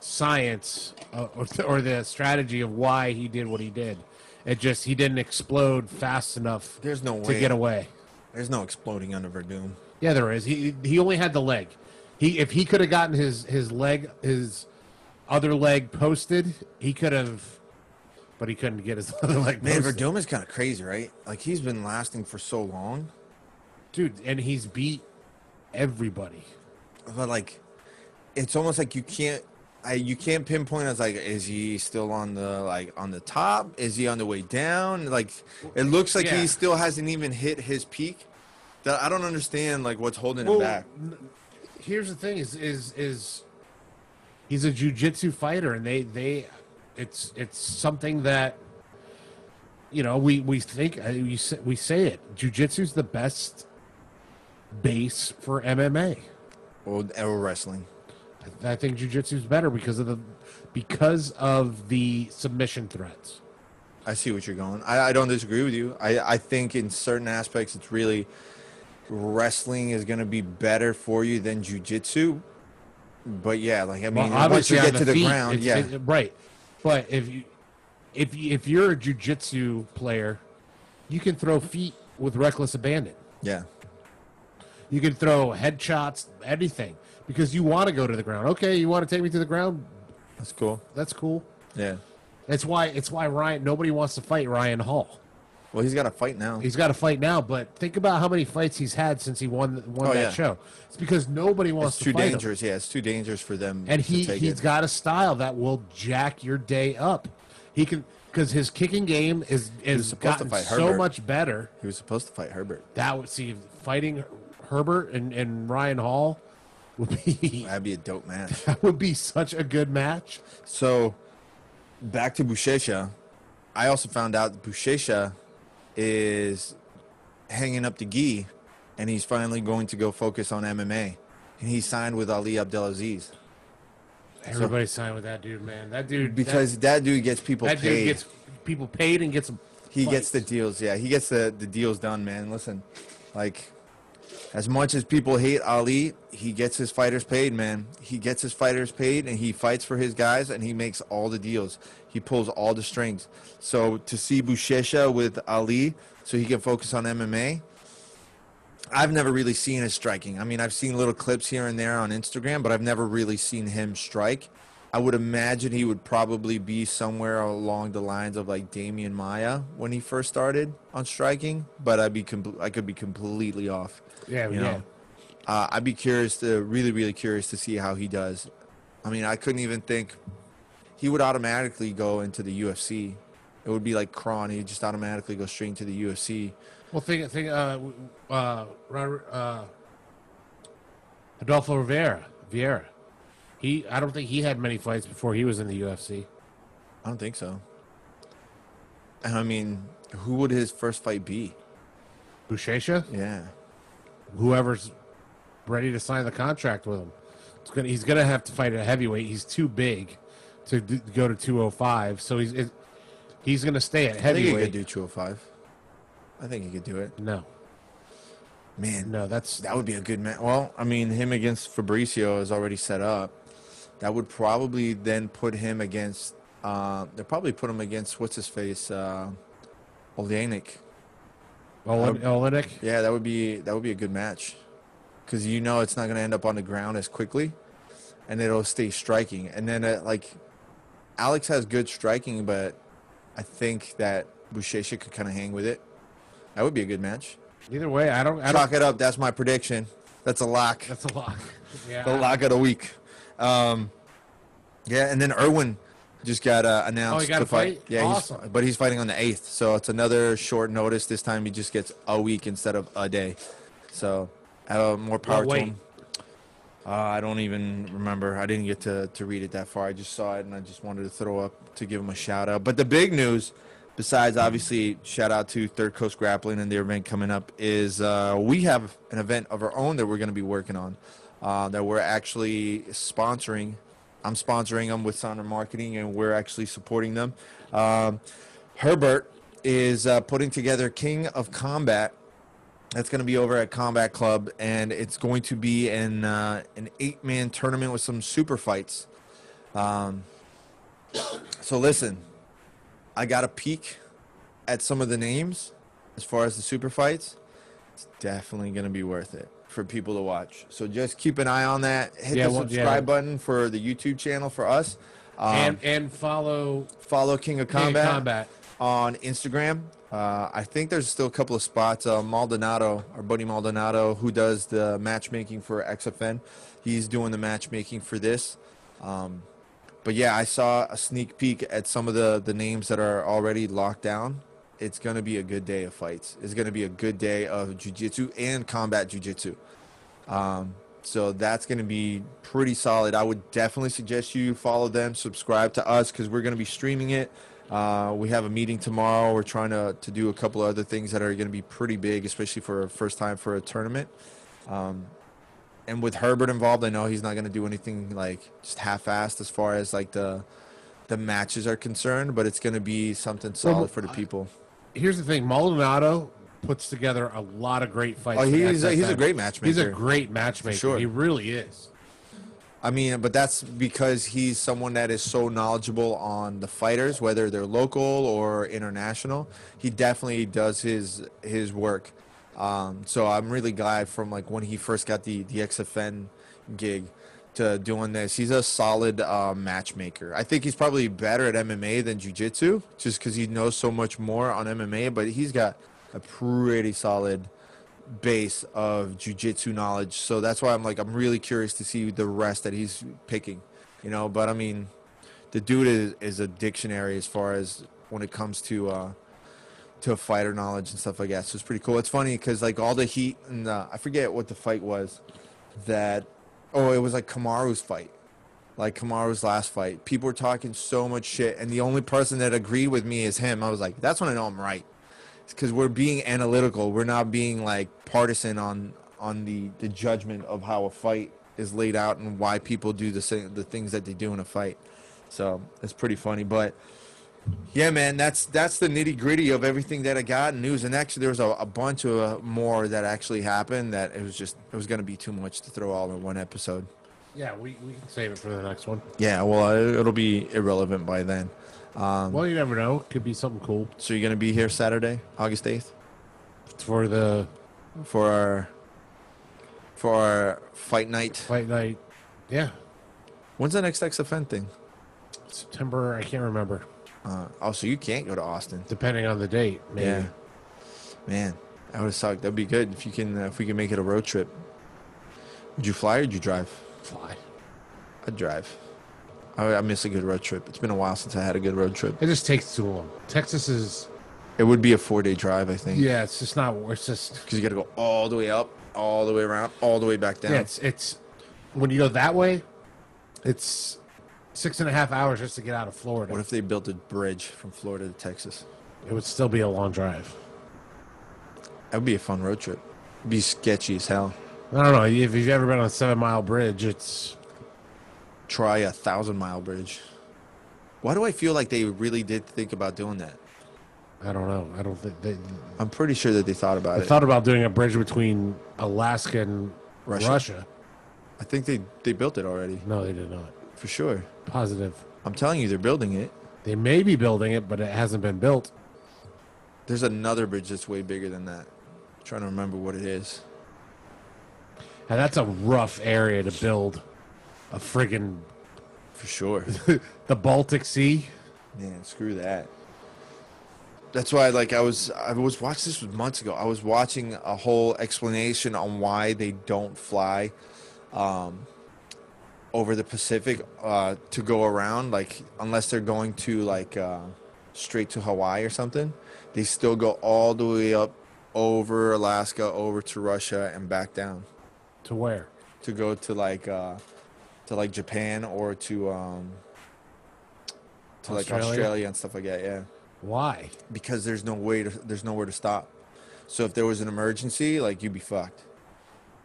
science uh, or, or the strategy of why he did what he did. It just he didn't explode fast enough There's no way to get away. There's no exploding under Werdum. Yeah, there is. He he only had the leg. He if he could have gotten his his leg his other leg posted, he could have. But he couldn't get his other leg Man, posted. Werdum is kind of crazy, right? Like he's been lasting for so long, dude, and he's beat everybody. But like, it's almost like you can't, I you can't pinpoint as like, is he still on the like on the top? Is he on the way down? Like, it looks like Yeah. he still hasn't even hit his peak. That I don't understand like what's holding him back. here's the thing: is is is he's a jujitsu fighter, and they they it's it's something that you know we we think uh, we say, we say it. Jujitsu's the best base for MMA. Or, or wrestling. I think jujitsu's better because of the because of the submission threats. I see what you're going. I, I don't disagree with you. I, I think in certain aspects, it's really wrestling is going to be better for you than jujitsu. But yeah, like I mean, Well, once you get on to the feet, ground, yeah, it- right. But if you if you, if you're a jujitsu player, you can throw feet with reckless abandon. yeah, You can throw headshots, anything, because you want to go to the ground. Okay, you want to take me to the ground? that's cool. That's cool. Yeah. That's why it's why Ryan. Nobody wants to fight Ryan Hall. Well, he's got a fight now. He's got a fight now, but think about how many fights he's had since he won won Oh, that yeah. show. It's because nobody wants It's to too fight him. Too dangerous. Yeah, it's too dangerous for them. and to he he's it. got a style that will jack your day up. He can because his kicking game is is gotten fight so much better. He was supposed to fight Herbert. That would see fighting Herbert and, and Ryan Hall would be That'd be a dope match. that would be such a good match. so, back to Buchecha. I also found out that Buchecha is hanging up the gi, and he's finally going to go focus on MMA. And he signed with Ali Abdelaziz Everybody signed with that dude, man. That dude because that, dude gets people that, that paid. dude gets people paid and gets he gets the deals. Yeah, he gets the the deals done, man. Listen, like as much as people hate Ali, he gets his fighters paid, man. He gets his fighters paid, and he fights for his guys, and he makes all the deals. He pulls all the strings. So to see Buchecha with Ali, so he can focus on MMA. I've never really seen his striking. I mean, I've seen little clips here and there on Instagram, but I've never really seen him strike. I would imagine he would probably be somewhere along the lines of like Demian Maia when he first started on striking, but I'd be compl- I could be completely off. Yeah, you yeah. know. Uh, I'd be curious to really, really curious to see how he does. I mean, I couldn't even think he would automatically go into the UFC. It would be like Kron; he'd just automatically go straight into the UFC. Well, think, think, uh, uh, Robert, uh, Adolfo Rivera, Vieira. He, I don't think he had many fights before he was in the UFC. I don't think so. I mean, who would his first fight be? Buchecha, Yeah. whoever's ready to sign the contract with him, it's gonna, he's going to have to fight a heavyweight. He's too big to d- go to 205, so he's it, he's going to stay at I think he could heavyweight. do 205. I think he could do it. no, Man, no, that's that would be a good match. Well, I mean, him against Fabricio is already set up. That would probably then put him against. Uh, they'll probably put him against what's his face, uh, Oleinik. Oleinik. Yeah, that would be that would be a good match, because you know it's not going to end up on the ground as quickly, and it'll stay striking. And then uh, like, Alex has good striking, but I think that Buchecha could kind of hang with it. That would be a good match. Either way, I don't. I Chalk it up. That's my prediction. That's a lock. that's a lock. Yeah, The lock of the week. Um, yeah, and then Irwin just got uh, announced Oh, he got to a fight? Yeah, Awesome. he's, but he's fighting on the eighth, so it's another short notice. This time he just gets a week instead of a day. So uh, more power to him. Uh, I don't even remember. I didn't get to, to read it that far. I just saw it and I just wanted to throw up to give him a shout out. But the big news, besides obviously shout out to Third Coast Grappling and their event coming up, is uh, we have an event of our own that we're going to be working on. Uh, that we're actually sponsoring. I'm sponsoring them with Sonder Marketing, and we're actually supporting them. Um, Herbert is uh, putting together King of Combat that's going to be over at Combat Club, and it's going to be an uh, an eight man tournament with some super fights. Um, so listen, I got a peek at some of the names as far as the super fights. It's definitely going to be worth it for people to watch. So just keep an eye on that. Hit Yeah, the well, subscribe yeah. button for the YouTube channel for us. Um, and and follow follow King of King of Combat, Combat. on Instagram. Uh, I think there's still a couple of spots. Uh, Maldonado, our buddy Maldonado, who does the matchmaking for XFN, he's doing the matchmaking for this. Um, but yeah, I saw a sneak peek at some of the, the names that are already locked down. It's going to be a good day of fights. It's going to be a good day of jiu-jitsu and combat jiu-jitsu. Um, so that's going to be pretty solid. I would definitely suggest you follow them, subscribe to us because we're going to be streaming it. Uh, we have a meeting tomorrow. We're trying to, to do a couple of other things that are going to be pretty big, especially for a first time for a tournament. Um, and with Herbert involved, I know he's not going to do anything like just half-assed as far as like the the matches are concerned, but it's going to be something solid for the people. Here's the thing: Maldonado puts together a lot of great fights. Oh, he's a- he's a great He's a great matchmaker. sure. He really is. I mean, but that's because he's someone that is so knowledgeable on the fighters, whether they're local or international. He definitely does his his work. Um, so I'm really glad from like when he first got the the XFN gig to doing this. He's a solid uh, matchmaker. I think he's probably better at MMA than jiu-jitsu, just because he knows so much more on MMA. But he's got a pretty solid base of jiu-jitsu knowledge. So that's why I'm like I'm really curious to see the rest that he's picking. You know, but I mean, the dude is, is a dictionary as far as when it comes to uh, to fighter knowledge and stuff like that. So it's pretty cool. It's funny because like all the heat and uh, I forget what the fight was that oh it was like Kamaru's fight. Like Kamaru's last fight, people were talking so much shit, and the only person that agreed with me is him. I was like, "That's when I know I'm right." because we're being analytical. We're not being like partisan on on the the judgment of how a fight is laid out and why people do the the things that they do in a fight. So it's pretty funny. But Yeah, man, that's that's the nitty gritty of everything that I got in news. And actually, there was a, a bunch of uh, more that actually happened. That it was just it was going to be too much to throw all in one episode. Yeah, we, we can save it for the next one. Yeah, well, it, it'll be irrelevant by then. Um, Well, you never know. Could be something cool so you're going to be here Saturday, August eighth, for the for our for our fight night. fight night. Yeah, When's the next XFN thing? September. I can't remember. Uh, oh, so you can't go to Austin. Depending on the date, maybe. Yeah, man, that would suck. That'd be good if you can uh, if we can make it a road trip. Would you fly or would you drive? Fly. I'd drive. I, I miss a good road trip. It's been a while since I had a good road trip. It just takes too long. Texas is. It would be a four day drive, I think. Yeah, it's just not. It's just. Because you got to go all the way up, all the way around, all the way back down. Yeah, it's it's when you go that way, it's six and a half hours just to get out of Florida. what if they built a bridge from Florida to Texas? it would still be a long drive? That would be a fun road trip. It'd be sketchy as hell. I don't know if you've ever been on a seven mile bridge. It's Try a thousand mile bridge. Why do I feel like they really did think about doing that? I don't know. I don't think they, I'm pretty sure that they thought about it. they it. thought about doing a bridge between Alaska and Russia. Russia. I think they, they built it already, No, they did not. for sure. Positive. I'm telling you, they're building it. They may be building it, but it hasn't been built. There's another bridge that's way bigger than that. I'm trying to remember what it is. And that's a rough area to build a friggin' For sure. the Baltic Sea. Man, screw that. That's why, like, I was, I was watching this was months ago. I was watching a whole explanation on why they don't fly, um, over the Pacific, uh, to go around. Like, unless they're going to like, uh, straight to Hawaii or something, they still go all the way up over Alaska, over to Russia, and back down To where? to go to like, uh, to like Japan or to, um, to like Australia? Australia and stuff like that. Yeah Why? because there's no way to there's nowhere to stop. So if there was an emergency, like you'd be fucked.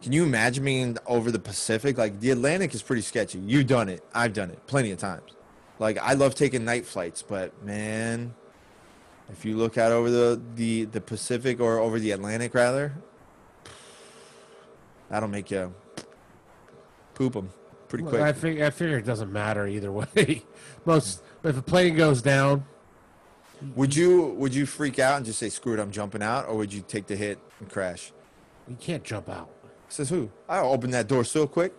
Can you imagine being over the Pacific? Like the Atlantic is pretty sketchy. You've done it. I've done it plenty of times. Like I love taking night flights, but man, if you look out over the the, the Pacific or over the Atlantic rather, that'll make you poop them pretty quick. I think I figure it doesn't matter either way. Most if a plane goes down, would you would you freak out and just say screw it, I'm jumping out, or would you take the hit and crash? you can't jump out. Says who? I'll open that door so quick.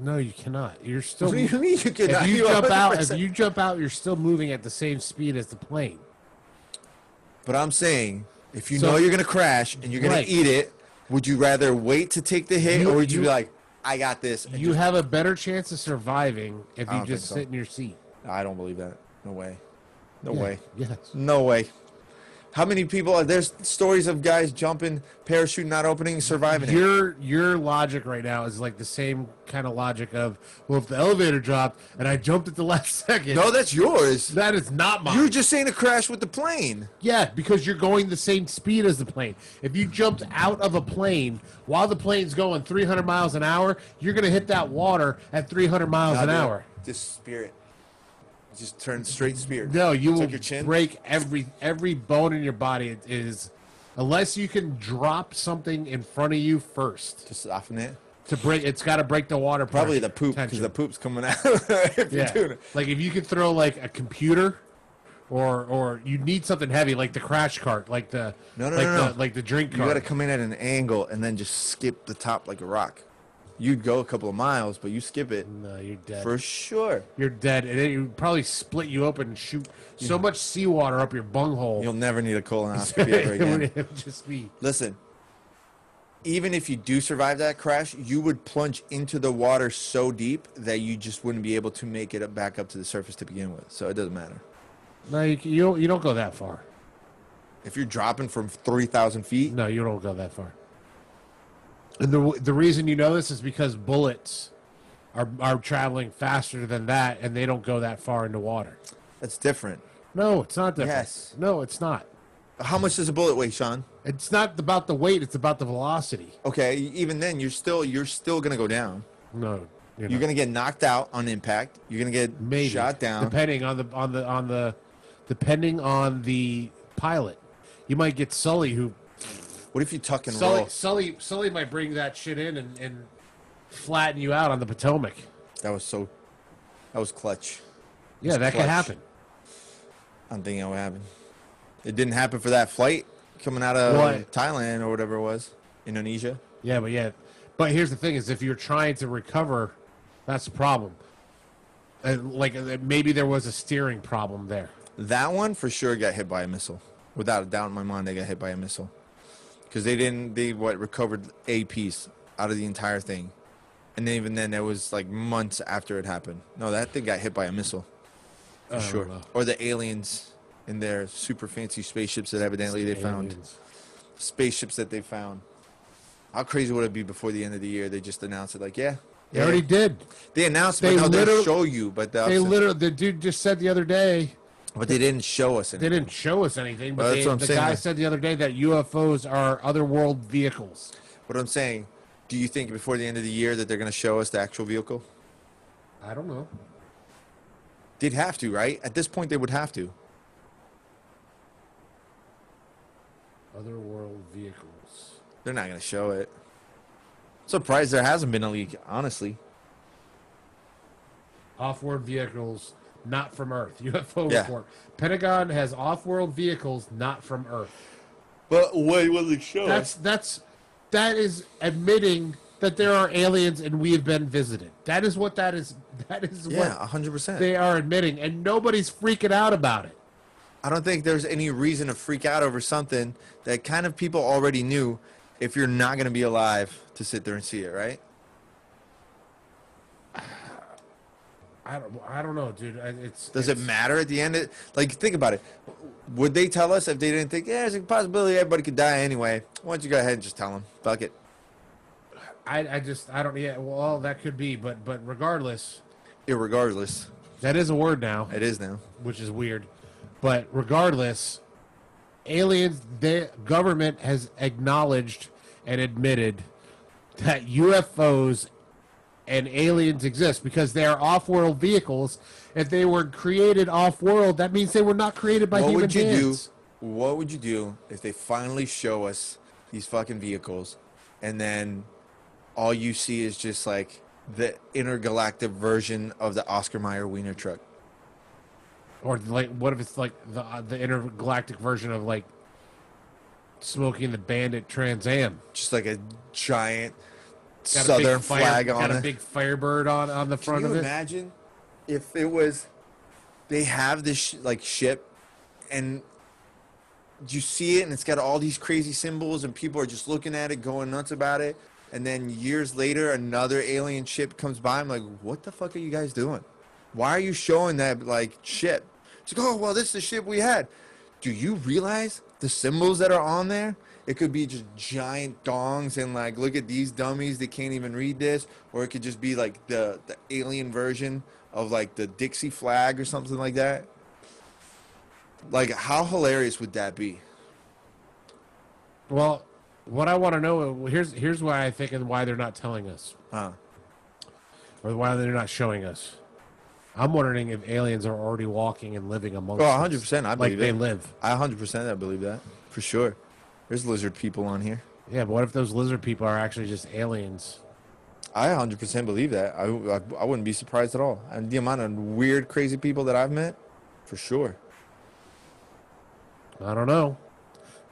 No, you cannot. You're still. What do you mean you if cannot? you You're jump out, if you jump out, you're still moving at the same speed as the plane. But I'm saying, if you So- know you're gonna crash and you're gonna Right. eat it, would you rather wait to take the hit, You- or would you, you- be like, I got this? You have a better chance of surviving if you just so. sit in your seat. I don't believe that. No way. No Yeah, way. Yes. No way. How many people? Are there's stories of guys jumping, parachute not opening, surviving it. Your your logic right now is like the same kind of logic of well, if the elevator dropped and I jumped at the last second, No, that's yours. that is not mine. You're just saying a crash with the plane. Yeah, because you're going the same speed as the plane. If you jumped out of a plane while the plane's going 300 miles an hour, you're going to hit that water at 300 miles an dude. hour. Just spirit. Just turn straight spear. No, you will your chin. break every every bone in your body. It is unless you can drop something in front of you first to soften it. to break. It's got to break the water. Probably pressure, the poop because tension. the poop's coming out. if Yeah, you're doing it. like if you could throw like a computer. Or, or you need something heavy like the crash cart, like the No, no, like no, the no. like the drink cart. You got to come in at an angle and then just skip the top like a rock. You'd go a couple of miles, but you skip it no, you're dead. for sure. You're dead, and it would probably split you open and shoot so much seawater up your bunghole. You'll never need a colonoscopy ever again. it would just be. Listen, even if you do survive that crash, you would plunge into the water so deep that you just wouldn't be able to make it up back up to the surface to begin with. So it doesn't matter. No, you, you don't. You don't go that far. If you're dropping from 3,000 feet, No, you don't go that far. And the the reason you know this is because bullets are are traveling faster than that, and they don't go that far into water. that's different. No, it's not different. Yes. No, it's not. How much does a bullet weigh, Sean? It's not about the weight. It's about the velocity. Okay, even then, you're still you're still gonna go down. No, You know. You're gonna get knocked out on impact. You're gonna get maybe shot down. depending on the on the on the depending on the pilot. You might get Sully who what if you tuck and Sully roll? Sully Sully might bring that shit in and, and flatten you out on the Potomac. That was so. That was clutch. Yeah, that could happen. I don't think that would happen. It didn't happen for that flight coming out of What? Thailand or whatever it was, Indonesia. Yeah, but yeah, but here's the thing: is if you're trying to recover, that's the problem. Uh, like uh, maybe there was a steering problem there. That one for sure got hit by a missile. Without a doubt in my mind, they got hit by a missile because they didn't. They what recovered a piece out of the entire thing, and then even then, it was like months after it happened. No, that thing got hit by a missile for Oh, sure. well. Or the aliens in their super fancy spaceships that evidently they found. Spaceships that they found. How crazy would it be before the end of the year? They just announced it, like, yeah, They already did. They announced, They it, but no, they'll literally- show you, but the, They literally, the dude just said the other day but they didn't show us anything. they didn't show us anything, but Well, that's they, what I'm the saying. guy said the other day that UFOs are otherworld vehicles. What I'm saying, do you think before the end of the year that they're going to show us the actual vehicle? I don't know. They'd have to, right? At this point, they would have to. Otherworld vehicles. They're not going to show it. Surprised there hasn't been a leak, honestly. Off-world vehicles not from Earth. UFO Yeah. report. Pentagon has off-world vehicles not from Earth. But what will they show That's that's that is admitting that there are aliens and we have been visited. That is what that is. That is Yeah, what 100%. they are admitting, and nobody's freaking out about it. I don't think there's any reason to freak out over something that kind of people already knew if you're not going to be alive to sit there and see it, right? I don't. I don't know, dude. It's Does it matter at the end? Of, like, think about it. Would they tell us if they didn't think, yeah, there's a possibility everybody could die anyway? Why don't you go ahead and just tell them? Fuck it. I, I just. I don't. Yeah. Well, that could be, but but regardless, Irregardless, that is a word now. it is now. which is weird. But regardless, aliens, the government has acknowledged and admitted that UFOs and aliens exist because they are off-world vehicles. If they were created off-world, that means they were not created by what human would you hands. do? What would you do if they finally show us these fucking vehicles, and then all you see is just like the intergalactic version of the Oscar Mayer Wiener truck? Or like, what if it's like the uh, the intergalactic version of like smoking the Bandit Trans Am? Just like a giant Got a southern big fire, flag got on a big Firebird on on the front Can of you it. imagine if it was they have this sh- like ship and you see it and it's got all these crazy symbols and people are just looking at it going nuts about it and then years later another alien ship comes by I'm like what the fuck are you guys doing? Why are you showing that like ship? It's like oh well this is the ship we had. Do you realize the symbols that are on there it could be just giant dongs and like look at these dummies they can't even read this or it could just be like the the alien version of like the dixie flag or something like that. Like how hilarious would that be? Well, what I want to know here's here's why I think and why they're not telling us, huh. Or why they're not showing us. I'm wondering if aliens are already walking and living amongst Oh, 100%, I like believe they live. i 100% i believe that for sure there's lizard people on here Yeah, but what if those lizard people are actually just aliens? i 100% believe that I, I, I wouldn't be surprised at all and the amount of weird crazy people that i've met for sure I don't know,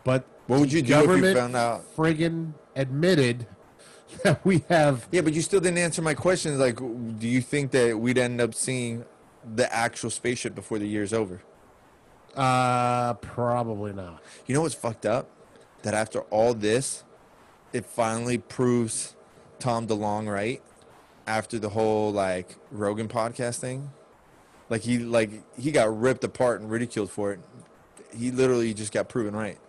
but What would you do if you found out? Friggin' admitted that we have. Yeah, but you still didn't answer my questions. Like, do you think that we'd end up seeing the actual spaceship before the year's over? Uh, probably not. You know what's fucked up? That after all this, it finally proves Tom DeLonge right. After the whole like Rogan podcast thing, like he like he got ripped apart and ridiculed for it. He literally just got proven right.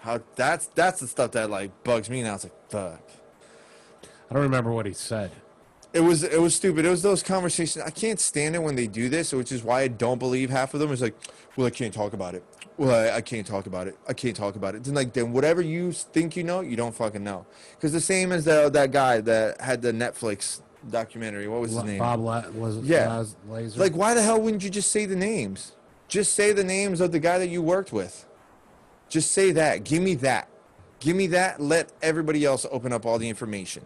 How that's that's the stuff that like bugs me now. It's like fuck. I don't remember what he said. It was it was stupid. It was those conversations. I can't stand it when they do this, which is why I don't believe half of them. It's like, well, I can't talk about it. Well, I, I can't talk about it. I can't talk about it. Then like then whatever you think you know, you don't fucking know. Because the same as the, that guy that had the Netflix documentary. What was his name? Bob La- was it Yeah. Lazar? Like, why the hell wouldn't you just say the names? Just say the names of the guy that you worked with. Just say that. Give me that. Give me that. Let everybody else open up all the information.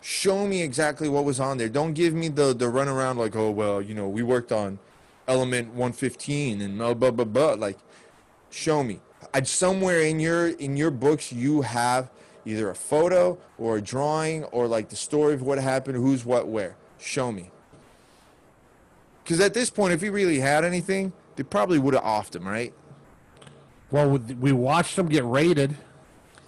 Show me exactly what was on there. Don't give me the the run around like, oh well, you know, we worked on element 115 and blah blah blah blah. Like, show me. I'd, somewhere in your in your books you have either a photo or a drawing or like the story of what happened, who's what, where. Show me. Because at this point, if he really had anything, they probably would have offed him, right? well, we- watched him get raided.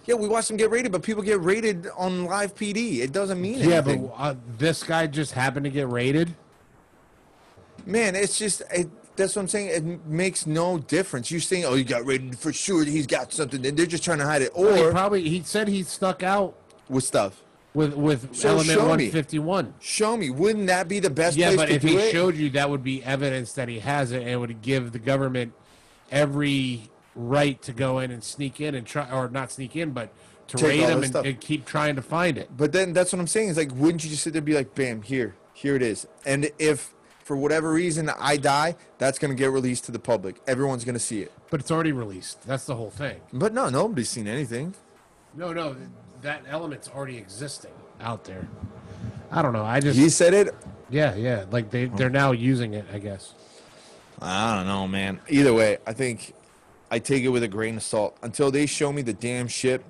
Yeah, we watched him get raided, but people get raided on live PD. It doesn't mean Yeah, anything. but uh, this guy just happened to get raided. Man, it's just it, that's what I'm saying. It makes no difference. You're saying, oh, he got raided for sure. He's got something. and They're just trying to hide it, he or probably he said he stuck out with stuff. with with So element show me. 151. Show me. Wouldn't that be the best Yeah, but if he it? showed you, that would be evidence that he has it, and it would give the government every right to go in and sneak in and try, or not sneak in, but to Take raid him and, and keep trying to find it. But then that's what I'm saying. Is like, wouldn't you just sit there and be like, bam, here, here it is. And if for whatever reason I die, that's gonna get released to the public. Everyone's gonna see it. But it's already released. That's the whole thing. But no, nobody's seen anything. No, no, that element's already existing out there. I don't know. I just He said it. yeah, yeah. Like they they're now using it. I guess. I don't know, man. Either way, I think I take it with a grain of salt until they show me the damn ship,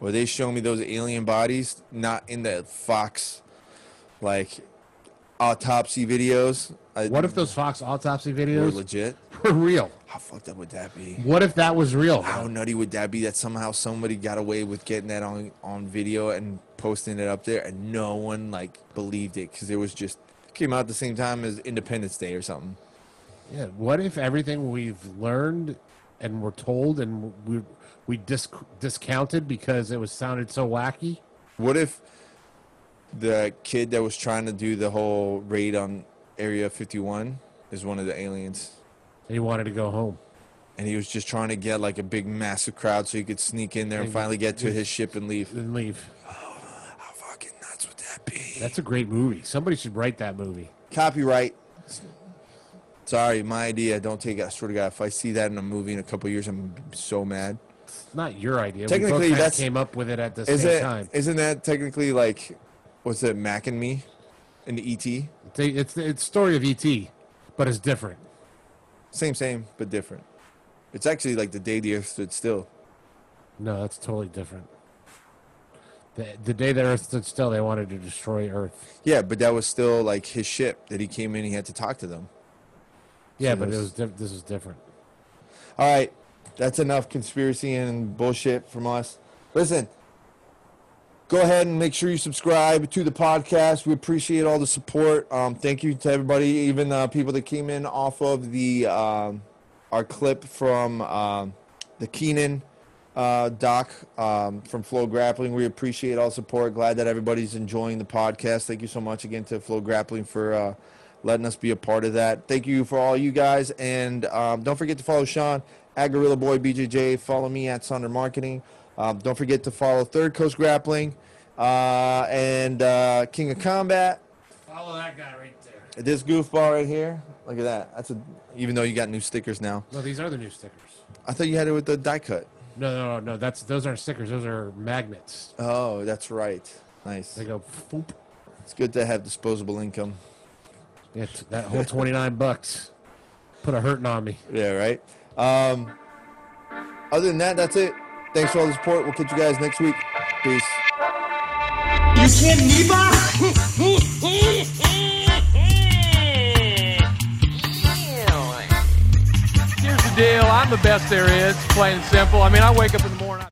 or they show me those alien bodies, not in the Fox, like autopsy videos. I, What if those Fox autopsy videos were legit? were real? How fucked up would that be? What if that was real? How nutty would that be that somehow somebody got away with getting that on on video and posting it up there, and no one like believed it because it was just came out at the same time as Independence Day or something. Yeah. What if everything we've learned and were told and we we dis- discounted because it was sounded so wacky? What if the kid that was trying to do the whole raid on Area 51 is one of the aliens? And he wanted to go home. And he was just trying to get like a big massive crowd so he could sneak in there and Maybe. finally get to his ship and leave. and leave. Oh, how fucking nuts would that be? That's a great movie. Somebody should write that movie. Copyright. Sorry, my idea. Don't take it. I swear to God, if I see that in a movie in a couple years, I'm so mad. It's not your idea. Technically, we both that's- came up with it at the same it? time. not that technically like, what's it, Mac and me, in the ET? It's a- it's it's story of ET, but it's different. Same, same, but different. It's actually like the day the Earth stood still. No, that's totally different. The, the day the Earth stood still, they wanted to destroy Earth. Yeah, but that was still like his ship that he came in. He had to talk to them. Yeah, So but it was diff- this is different. All right, that's enough conspiracy and bullshit from us. Listen, go ahead and make sure you subscribe to the podcast. We appreciate all the support. Um, thank you to everybody, even uh, people that came in off of the um, our clip from um, the Keenan uh, doc um, from FloGrappling. We appreciate all support. Glad that everybody's enjoying the podcast. Thank you so much again to FloGrappling for. Uh, letting us be a part of that. Thank you for all you guys, and um, don't forget to follow Sean at Gorilla Boy BJJ. Follow me at Sonder Marketing. Um, don't forget to follow Third Coast Grappling uh, and uh, King of Combat. Follow that guy right there. This goofball right here. Look at that. That's a. Even though you got new stickers now, No, these are the new stickers. I thought you had it with the die cut. No, no, no, no. That's those aren't stickers. Those are magnets. Oh, that's right. Nice. They go. Foop. It's good to have disposable income. Yeah, that whole twenty nine bucks put a hurting on me. Yeah, right. Um, other than that, that's it. Thanks for all the support. We'll catch you guys next week. Peace. You kidding me, Here's the deal. I'm the best there is, plain and simple. I mean, I wake up in the morning.